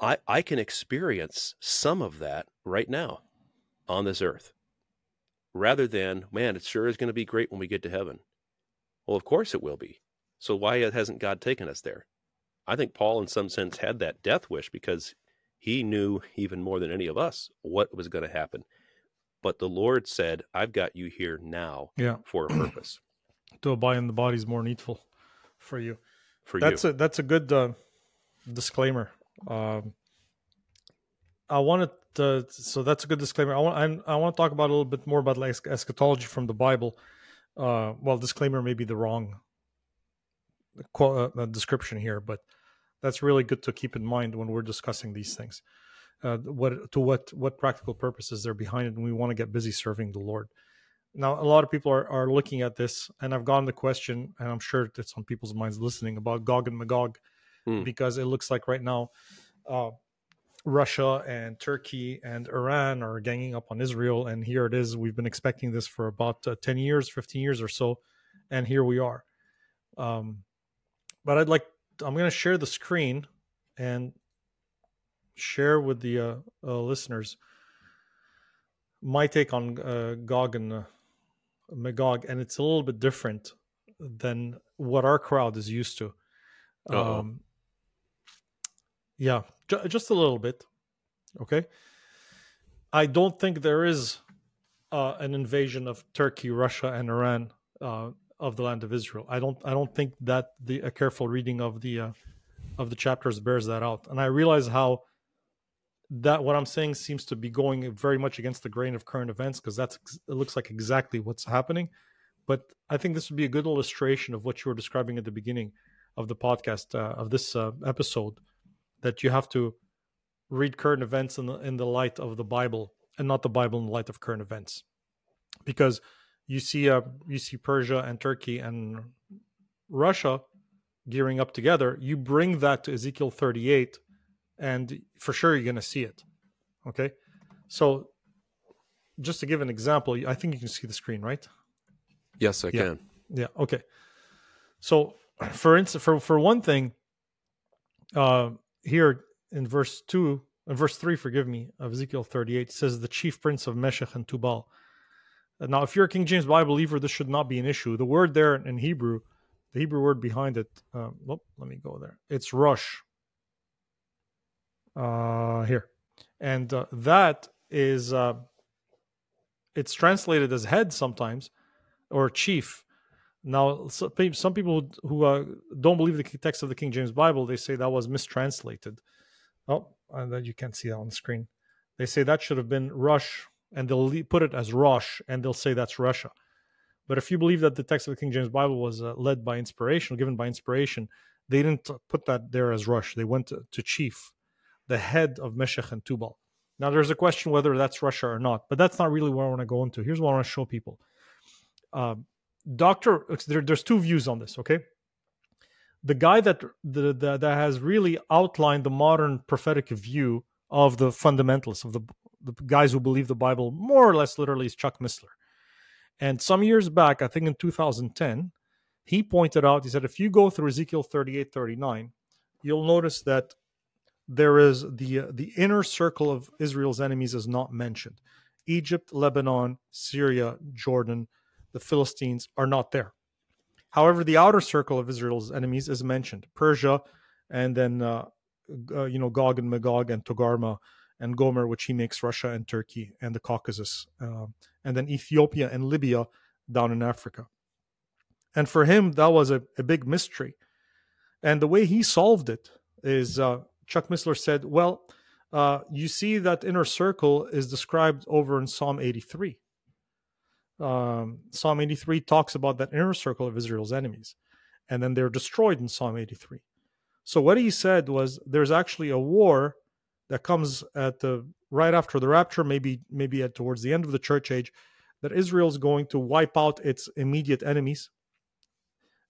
I, I can experience some of that right now on this earth rather than, man, it sure is going to be great when we get to heaven. Well, of course it will be. So why hasn't God taken us there? I think Paul, in some sense, had that death wish because he knew even more than any of us what was going to happen. But the Lord said, I've got you here now Yeah. for a purpose To abide in the body is more needful for you. for that's you. a that's a good uh, disclaimer. Um, I wanted to, so that's a good disclaimer. I want I, I want to talk about a little bit more about like eschatology from the Bible. Uh, well, disclaimer may be the wrong qual- uh, description here, but that's really good to keep in mind when we're discussing these things. Uh, what to what what practical purposes they're behind it, and we want to get busy serving the Lord. Now, a lot of people are, are looking at this, and I've gotten the question, and I'm sure it's on people's minds listening about Gog and Magog, Hmm. because it looks like right now, uh, Russia and Turkey and Iran are ganging up on Israel, and here it is. We've been expecting this for about uh, ten years, fifteen years or so, and here we are. Um, but I'd like I'm going to share the screen and share with the uh, uh, listeners my take on uh, Gog and uh, Magog, and it's a little bit different than what our crowd is used to. Um, yeah, ju- just a little bit. Okay. I don't think there is uh, an invasion of Turkey, Russia, and Iran uh, of the land of Israel. I don't. I don't think that the a careful reading of the uh, of the chapters bears that out. And I realize how that what I'm saying seems to be going very much against the grain of current events because that's it looks like exactly what's happening. But I think this would be a good illustration of what you were describing at the beginning of the podcast uh, of this uh, episode that you have to read current events in the, in the light of the Bible and not the Bible in the light of current events, because you see uh, you see Persia and Turkey and Russia gearing up together. You bring that to Ezekiel 38, and for sure you're going to see it. Okay, so just to give an example, I think you can see the screen, right? Yes, I Yeah. can. Yeah. Okay. So, for instance, for for one thing, uh, here in verse two, in verse three, forgive me, of Ezekiel thirty-eight says the chief prince of Meshech and Tubal. Uh, Now, if you're a King James Bible believer, this should not be an issue. The word there in Hebrew, the Hebrew word behind it, uh, well, let me go there. It's rosh. Uh, here, and uh, that is, uh, it's translated as head sometimes, or chief. Now, some people who uh, don't believe the text of the King James Bible, they say that was mistranslated. Oh, and that you can't see that on the screen. They say that should have been Rosh, and they'll put it as Rosh, and they'll say that's Russia. But if you believe that the text of the King James Bible was uh, led by inspiration, given by inspiration, they didn't put that there as Rosh. They went to, to chief, the head of Meshech and Tubal. Now, there's a question whether that's Russia or not, but that's not really what I want to go into. Here's what I want to show people. Um, Doctor, there, there's two views on this. Okay, the guy that the, the, that has really outlined the modern prophetic view of the fundamentalists of the the guys who believe the Bible more or less literally is Chuck Missler. And some years back, I think in 2010, he pointed out, he said, if you go through Ezekiel 38, 39, you'll notice that there is the uh, the inner circle of Israel's enemies is not mentioned. Egypt, Lebanon, Syria, Jordan, the Philistines are not there. However, the outer circle of Israel's enemies is mentioned: Persia, and then uh, uh, you know Gog and Magog and Togarmah and Gomer, which he makes Russia and Turkey and the Caucasus, uh, and then Ethiopia and Libya down in Africa. And for him, that was a, a big mystery. And the way he solved it is uh, Chuck Missler said, well, uh, you see that inner circle is described over in Psalm 83. Um, Psalm 83 talks about that inner circle of Israel's enemies, and then they're destroyed in Psalm 83. So what he said was there's actually a war that comes at the right after the rapture, maybe maybe at towards the end of the church age, that Israel's going to wipe out its immediate enemies.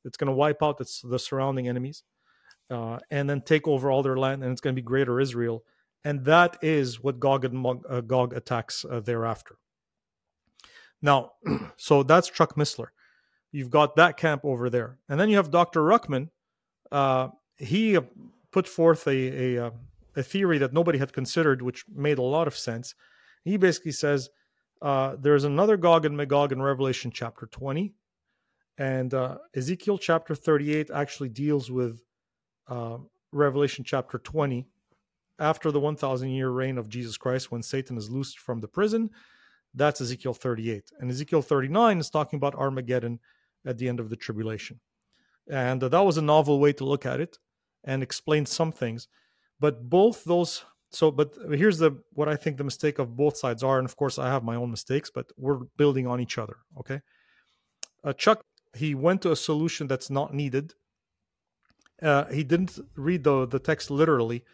It's going to wipe out its the surrounding enemies, uh, and then take over all their land, and it's going to be Greater Israel, and that is what Gog and Mag- uh, Gog attacks uh, thereafter. Now, so that's Chuck Missler. You've got that camp over there, and then you have Dr. Ruckman. Uh, he uh, put forth a a, uh, a theory that nobody had considered, which made a lot of sense. He basically says uh, there's another Gog and Magog in Revelation chapter 20, and uh, Ezekiel chapter 38 actually deals with uh, Revelation chapter 20 after the 1,000 year reign of Jesus Christ when Satan is loosed from the prison. That's Ezekiel 38. And Ezekiel 39 is talking about Armageddon at the end of the tribulation. And uh, that was a novel way to look at it and explain some things. But both those, so, but here's the what I think the mistake of both sides are. And of course, I have my own mistakes, but we're building on each other. Okay. Uh, Chuck, he went to a solution that's not needed. Uh, he didn't read the, the text literally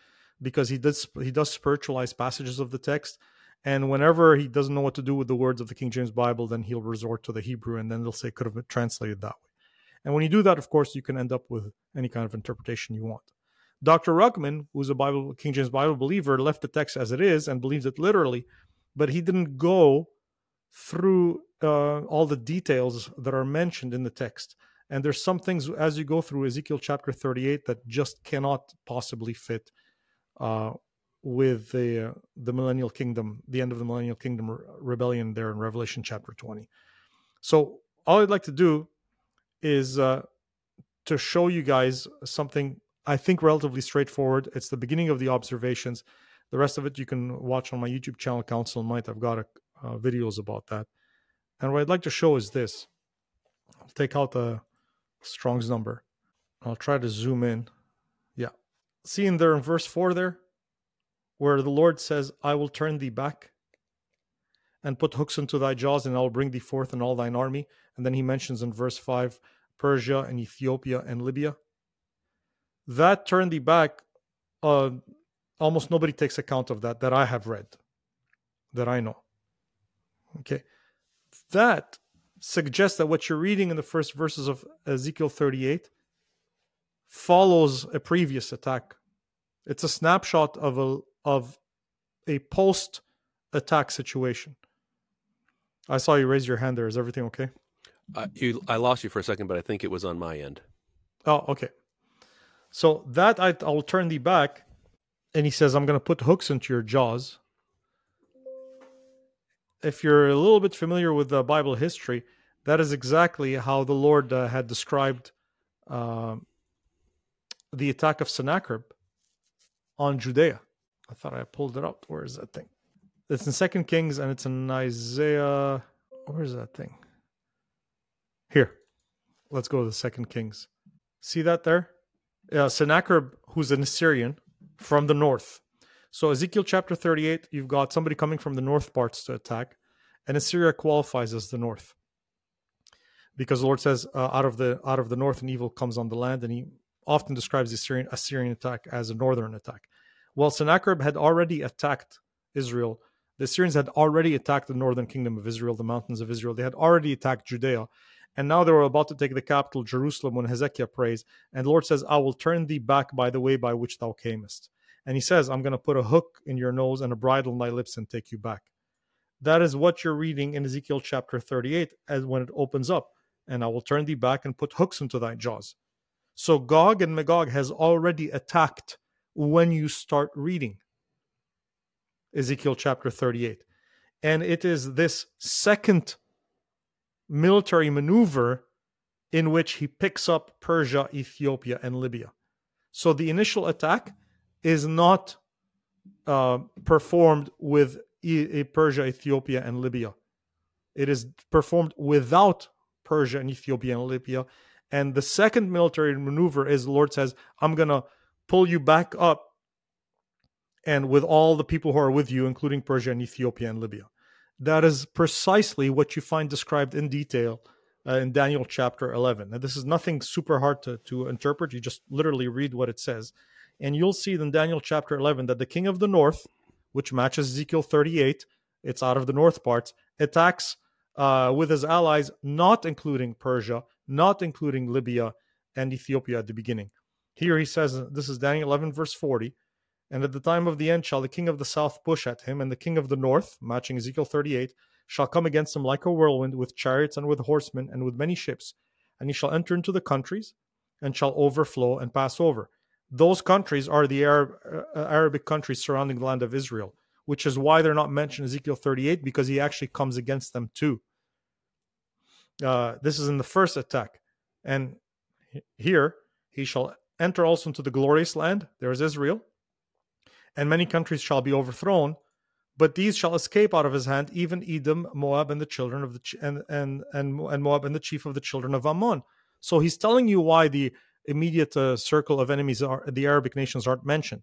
because he does he does spiritualize passages of the text and whenever he doesn't know what to do with the words of the King James Bible, then he'll resort to the Hebrew, and then they'll say could have been translated that way. And when you do that, of course, you can end up with any kind of interpretation you want. Dr. Ruckman, who's a Bible King James Bible believer, left the text as it is and believes it literally, but he didn't go through uh, all the details that are mentioned in the text. And there's some things as you go through Ezekiel chapter 38 that just cannot possibly fit uh, with the uh, the millennial kingdom, the end of the millennial kingdom re- rebellion there in Revelation chapter 20. So all I'd like to do is uh, to show you guys something I think relatively straightforward. It's the beginning of the observations. The rest of it you can watch on my YouTube channel, Council Might. I've got a, uh, videos about that. And what I'd like to show is this. I'll take out the Strong's number. I'll try to zoom in. Yeah. See in there in verse 4 there, where the Lord says, I will turn thee back and put hooks into thy jaws, and I will bring thee forth and all thine army. And then he mentions in verse 5 Persia and Ethiopia and Libya. That turn the back, uh, almost nobody takes account of that, that I have read, that I know. Okay. That suggests that what you're reading in the first verses of Ezekiel 38 follows a previous attack. It's a snapshot of a of a post attack situation. I saw you raise your hand there. Is everything okay? Uh, you, I lost you for a second, but I think it was on my end. Oh, okay. So that I, I will turn thee back, and he says, "I'm going to put hooks into your jaws." if you're a little bit familiar with the Bible history, that is exactly how the Lord uh, had described uh, the attack of Sennacherib on Judea. I thought I pulled it up. Where is that thing? It's in Second Kings and it's in Isaiah. Where is that thing? Here. Let's go to the Second Kings. See that there? Uh, Sennacherib, who's an Assyrian from the north, so Ezekiel chapter 38, you've got somebody coming from the north parts to attack, and Assyria qualifies as the north. Because the Lord says, uh, out of the out of the north an evil comes on the land, and he often describes the Assyrian, Assyrian attack as a northern attack. Well, Sennacherib had already attacked Israel. The Assyrians had already attacked the northern kingdom of Israel, the mountains of Israel. They had already attacked Judea. And now they were about to take the capital, Jerusalem, when Hezekiah prays. And the Lord says, I will turn thee back by the way by which thou camest. And he says, I'm going to put a hook in your nose and a bridle in thy lips and take you back. That is what you're reading in Ezekiel chapter 38 as when it opens up. And I will turn thee back and put hooks into thy jaws. So Gog and Magog has already attacked when you start reading Ezekiel chapter 38. And it is this second military maneuver in which he picks up Persia, Ethiopia, and Libya. So the initial attack is not uh, performed with e- Persia, Ethiopia, and Libya. It is performed without Persia and Ethiopia and Libya. And the second military maneuver is the Lord says, I'm going to pull you back up and with all the people who are with you, including Persia and Ethiopia and Libya. That is precisely what you find described in detail uh, in Daniel chapter 11. Now, this is nothing super hard to, to interpret. You just literally read what it says. And you'll see in Daniel chapter 11 that the king of the north, which matches Ezekiel 38, it's out of the north part, attacks uh, with his allies, not including Persia, not including Libya and Ethiopia at the beginning. Here he says, this is Daniel 11, verse 40. And at the time of the end shall the king of the south push at him, and the king of the north, matching Ezekiel 38, shall come against him like a whirlwind, with chariots and with horsemen and with many ships. And he shall enter into the countries, and shall overflow and pass over those countries are the Arab, uh, Arabic countries surrounding the land of Israel, which is why they're not mentioned Ezekiel 38 because he actually comes against them too. Uh, this is in the first attack. And here he shall enter also into the glorious land. There is Israel. And many countries shall be overthrown, but these shall escape out of his hand, even Edom, Moab, and the children of the and and and, and Moab and the chief of the children of Ammon. So he's telling you why the immediate uh, circle of enemies are the Arabic nations aren't mentioned.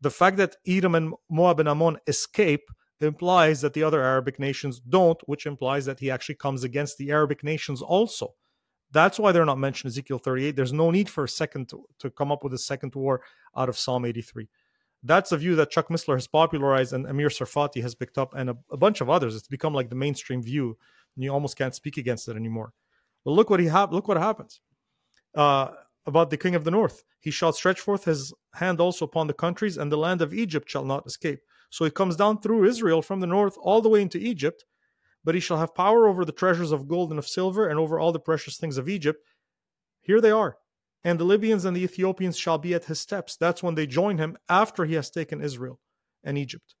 The fact that Edom and Moab and Ammon escape implies that the other Arabic nations don't, which implies that he actually comes against the Arabic nations also. That's why they're not mentioned Ezekiel 38. There's no need for a second to, to come up with a second war out of Psalm 83. That's a view that Chuck Missler has popularized and Amir Tsarfati has picked up, and a, a bunch of others. It's become like the mainstream view, and you almost can't speak against it anymore. But look what he ha- look what happens. Uh, about the king of the north. He shall stretch forth his hand also upon the countries, and the land of Egypt shall not escape. So he comes down through Israel from the north all the way into Egypt, but he shall have power over the treasures of gold and of silver, and over all the precious things of Egypt. Here they are. And the Libyans and the Ethiopians shall be at his steps. That's when they join him after he has taken Israel and Egypt.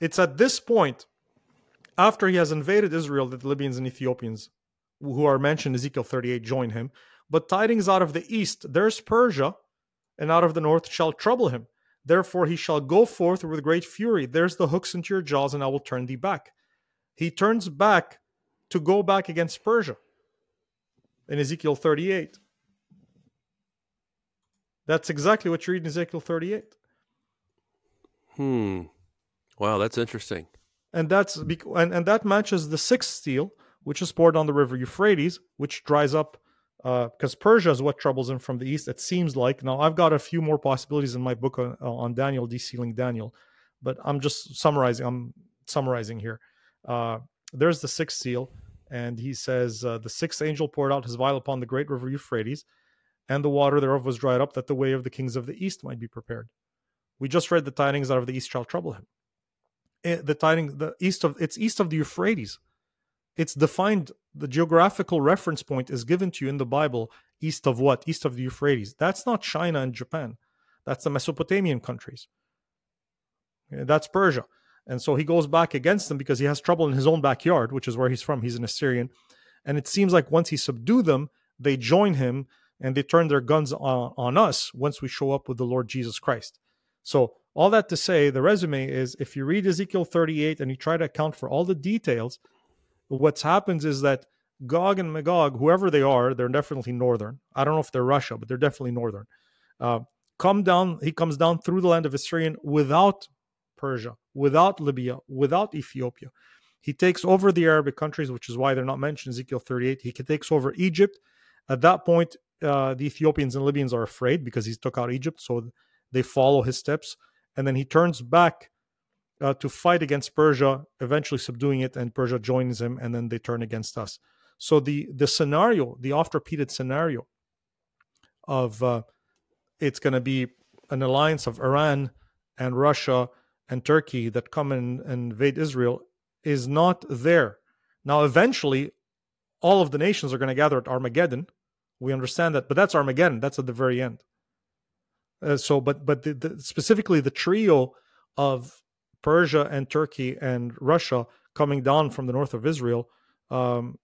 It's at this point, after he has invaded Israel, that the Libyans and Ethiopians, who are mentioned in Ezekiel 38, join him. But tidings out of the east, there's Persia, and out of the north shall trouble him. Therefore he shall go forth with great fury. There's the hooks into your jaws, and I will turn thee back. He turns back to go back against Persia in Ezekiel 38. That's exactly what you read in Ezekiel 38. Hmm. Wow, that's interesting. And that's and, and that matches the sixth seal, which is poured on the river Euphrates, which dries up because uh, Persia is what troubles him from the east. It seems like now I've got a few more possibilities in my book on, on Daniel, desealing Daniel, but I'm just summarizing. I'm summarizing here. Uh, there's the sixth seal, and he says uh, the sixth angel poured out his vial upon the great river Euphrates, and the water thereof was dried up, that the way of the kings of the east might be prepared. We just read the tidings out of the east shall trouble him. Eh, the tidings, the east of it's east of the Euphrates. It's defined. The geographical reference point is given to you in the Bible east of what? East of the Euphrates. That's not China and Japan. That's the Mesopotamian countries. Eh, that's Persia. And so he goes back against them because he has trouble in his own backyard, which is where he's from. He's an Assyrian. And it seems like once he subdued them, they join him and they turn their guns on, on us once we show up with the Lord Jesus Christ. So, all that to say, the resume is if you read Ezekiel 38 and you try to account for all the details, what happens is that Gog and Magog, whoever they are, they're definitely northern. I don't know if they're Russia, but they're definitely northern. Uh, come down, he comes down through the land of Assyrian without Persia, without Libya, without Ethiopia. He takes over the Arabic countries, which is why they're not mentioned in Ezekiel 38. He takes over Egypt. At that point, uh, the Ethiopians and Libyans are afraid because he took out Egypt, so they follow his steps. And then he turns back uh, to fight against Persia, eventually subduing it, and Persia joins him, and then they turn against us. So the the scenario, the oft repeated scenario of uh, it's going to be an alliance of Iran and Russia and Turkey that come and invade Israel is not there. Now, eventually, all of the nations are going to gather at Armageddon. We understand that, but that's Armageddon. That's at the very end. Uh, so, but but the, the, specifically the trio of Persia and Turkey and Russia coming down from the north of Israel um,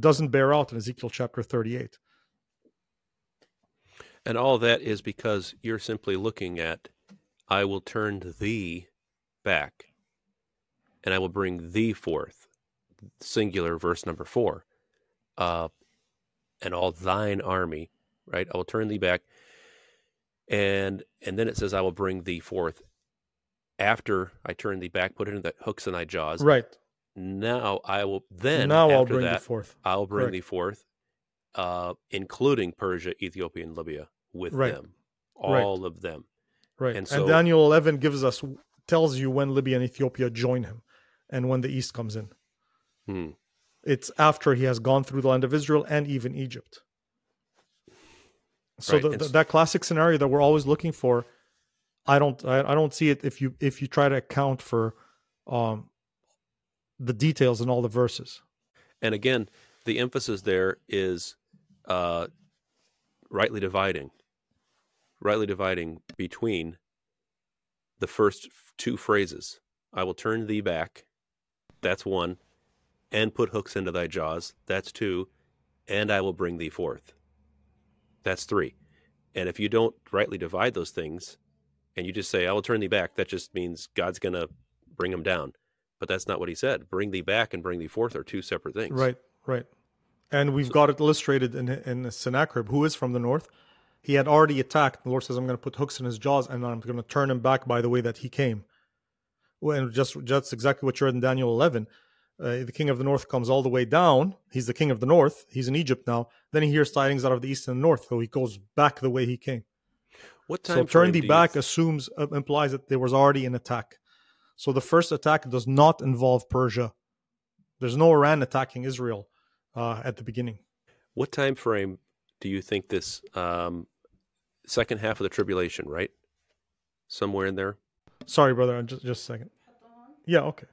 doesn't bear out in Ezekiel chapter 38. And all that is because you're simply looking at, I will turn thee back, and I will bring thee forth. Singular, verse number four. Uh, and all thine army, right? I will turn thee back and and then it says, "I will bring thee forth." After I turn thee back, put it in the hooks in thy jaws. Right. Now I will then. Now I'll bring that, thee forth. I will bring Correct. thee forth, uh, including Persia, Ethiopia, and Libya with right. them, all right. of them. Right. And, so, and Daniel eleven gives us tells you when Libya and Ethiopia join him, and when the East comes in. Hmm. It's after he has gone through the land of Israel and even Egypt. So right. the, the, that classic scenario that we're always looking for, I don't I, I, don't see it if you if you try to account for um, the details in all the verses. And again, the emphasis there is uh, rightly dividing, rightly dividing between the first two phrases. I will turn thee back. That's one. And put hooks into thy jaws. That's two. And I will bring thee forth. That's three. And if you don't rightly divide those things and you just say, I will turn thee back, that just means God's going to bring them down. But that's not what he said. Bring thee back and bring thee forth are two separate things. Right, right. And we've so, got it illustrated in, in Sennacherib, who is from the north. He had already attacked. The Lord says, I'm going to put hooks in his jaws and I'm going to turn him back by the way that he came. And just that's exactly what you read in Daniel 11 uh, the king of the north comes all the way down. He's the king of the north. He's in Egypt now. Then he hears tidings out of the east and the north, so he goes back the way he came. What time? So turn the back assumes uh, implies that there was already an attack. So the first attack does not involve Persia. There's no Iran attacking Israel uh, at the beginning. What time frame do you think this um, second half of the tribulation, right? Somewhere in there. Sorry, brother. Just just a second. Yeah. Okay.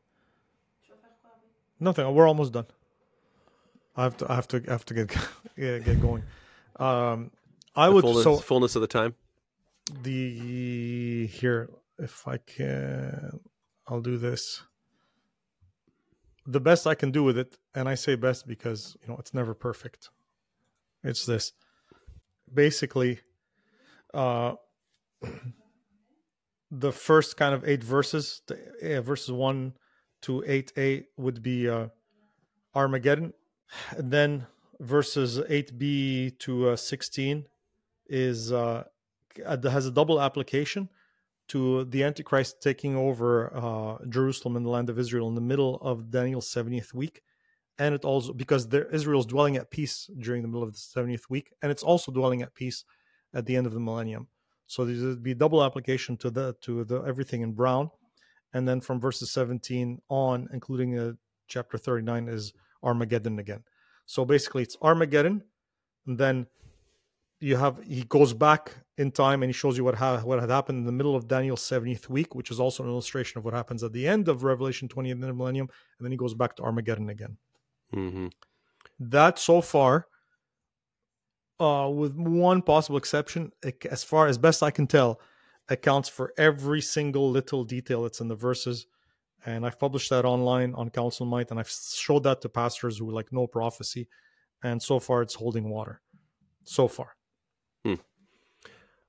Nothing. We're almost done. I have to. I have to. I have to get yeah, get going. Um, I The would fullness, so fullness of the time. the here if I can I'll do this. The best I can do with it, and I say best because you know it's never perfect. It's this. Basically, uh the first kind of eight verses, the, uh, verses one to eight a would be uh Armageddon. And then verses eight b to uh, sixteen is uh uh, has a double application to the Antichrist taking over uh, Jerusalem and the land of Israel in the middle of Daniel's 70th week. And it also, because there, Israel's dwelling at peace during the middle of the 70th week, and it's also dwelling at peace at the end of the millennium. So there'd be double application to the to the everything in brown, and then from verses 17 on, including uh, chapter 39, is Armageddon again. So basically, it's Armageddon, and then you have he goes back in time and he shows you what ha- what had happened in the middle of Daniel's 70th week, which is also an illustration of what happens at the end of Revelation 20 in the millennium, and then he goes back to Armageddon again. hmm That so far, uh, with one possible exception, as far as best I can tell, accounts for every single little detail that's in the verses. And I've published that online on Council Might, and I've showed that to pastors who like no prophecy, and so far it's holding water. So far.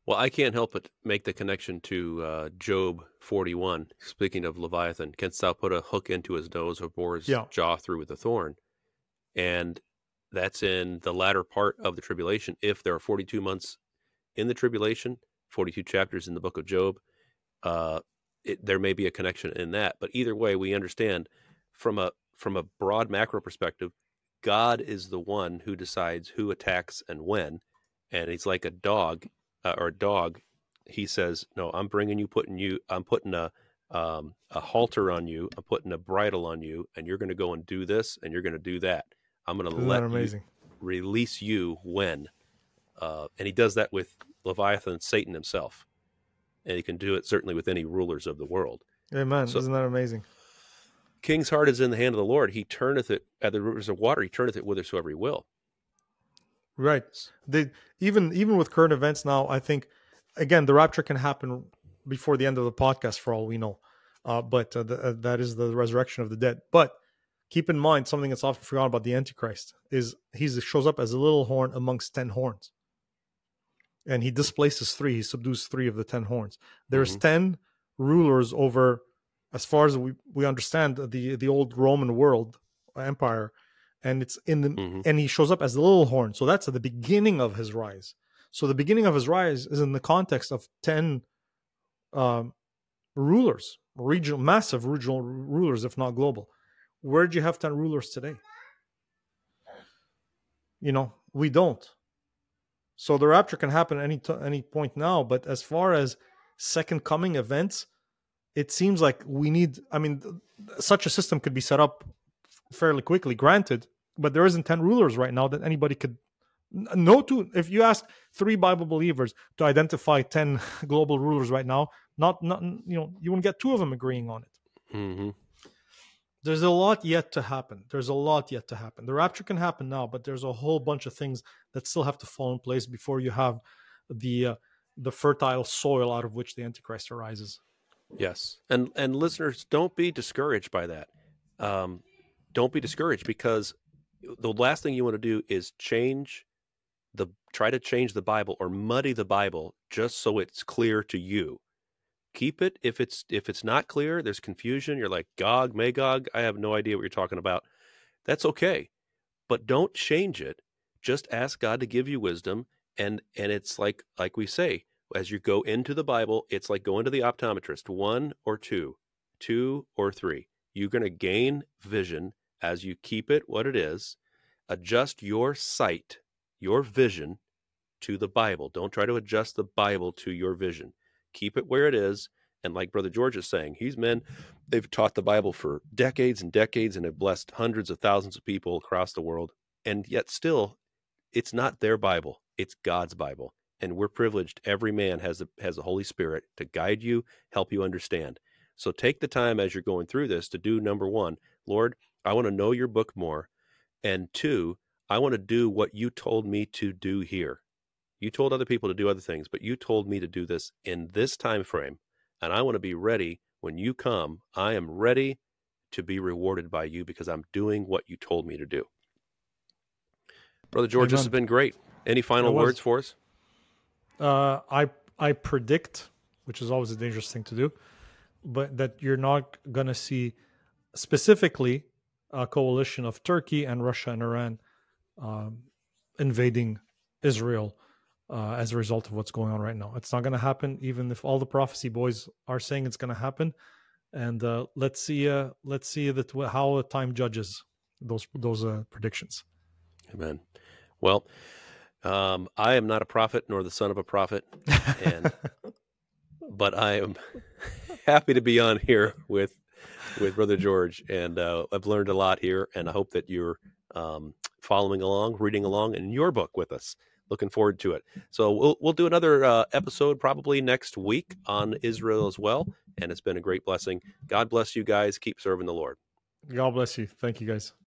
Well, I can't help but make the connection to uh, Job 41. Speaking of Leviathan, canst thou put a hook into his nose or bore his Yeah. jaw through with a thorn? And that's in the latter part of the tribulation. If there are 42 months in the tribulation, 42 chapters in the book of Job, uh, it, there may be a connection in that. But either way, we understand from a from a broad macro perspective, God is the one who decides who attacks and when, and he's like a dog uh, or a dog. He says, "No, I'm bringing you, putting you, I'm putting a um, a halter on you, I'm putting a bridle on you, and you're going to go and do this, and you're going to do that. I'm going to let that you release you when." Uh, and he does that with Leviathan, Satan himself, and he can do it certainly with any rulers of the world. Amen. So- Isn't that amazing? King's heart is in the hand of the Lord. He turneth it at the rivers of water. He turneth it whithersoever he will. Right. They even even with current events now, I think again the rapture can happen before the end of the podcast for all we know. Uh, but uh, the, uh, that is the resurrection of the dead. But keep in mind something that's often forgotten about the Antichrist is he shows up as a little horn amongst ten horns, and he displaces three. He subdues three of the ten horns. There's Mhm. ten rulers over, as far as we we understand the the old Roman world empire, and it's in the Mhm. and he shows up as the little horn. So that's at the beginning of his rise. So the beginning of his rise is in the context of ten um, rulers, regional, massive regional rulers, if not global. Where do you have ten rulers today? You know, we don't. So the rapture can happen any t- any point now, but as far as second coming events, it seems like we need. I mean, such a system could be set up fairly quickly, granted, but there isn't 10 rulers right now that anybody could no two if you ask three bible believers to identify 10 global rulers right now not not you know you wouldn't get two of them agreeing on it hmm there's a lot yet to happen there's a lot yet to happen the rapture can happen now but there's a whole bunch of things that still have to fall in place before you have the uh, the fertile soil out of which the antichrist arises Yes, and and listeners, don't be discouraged by that. Um, don't be discouraged because the last thing you want to do is change the try to change the Bible or muddy the Bible just so it's clear to you. Keep it if it's if it's not clear, there's confusion. You're like Gog, Magog. I have no idea what you're talking about. That's okay, but don't change it. Just ask God to give you wisdom, and and it's like like we say as you go into the Bible, it's like going to the optometrist, one or two, two or three. You're going to gain vision as you keep it what it is. Adjust your sight, your vision to the Bible. Don't try to adjust the Bible to your vision. Keep it where it is. And like Brother George is saying, he's men, they've taught the Bible for decades and decades and have blessed hundreds of thousands of people across the world. And yet still, it's not their Bible. It's God's Bible, and we're privileged. Every man has the has the Holy Spirit to guide you, help you understand. So take the time as you're going through this to do number one, Lord, I want to know your book more, and two, I want to do what you told me to do here. You told other people to do other things, but you told me to do this in this time frame, and I want to be ready when you come. I am ready to be rewarded by you because I'm doing what you told me to do. Brother George, this has been great. Any final words for us? Uh, I I predict, which is always a dangerous thing to do, but that you're not going to see specifically a coalition of Turkey and Russia and Iran um, invading Israel uh, as a result of what's going on right now. It's not going to happen, even if all the prophecy boys are saying it's going to happen. And uh, let's see, uh, let's see that how time judges those those uh, predictions. Amen. Well, um, I am not a prophet nor the son of a prophet, and but I am happy to be on here with with Brother George, and uh, I've learned a lot here, and I hope that you're um, following along, reading along in your book with us. Looking forward to it. So we'll we'll do another uh, episode probably next week on Israel as well, and it's been a great blessing. God bless you guys. Keep serving the Lord. God bless you. Thank you, guys.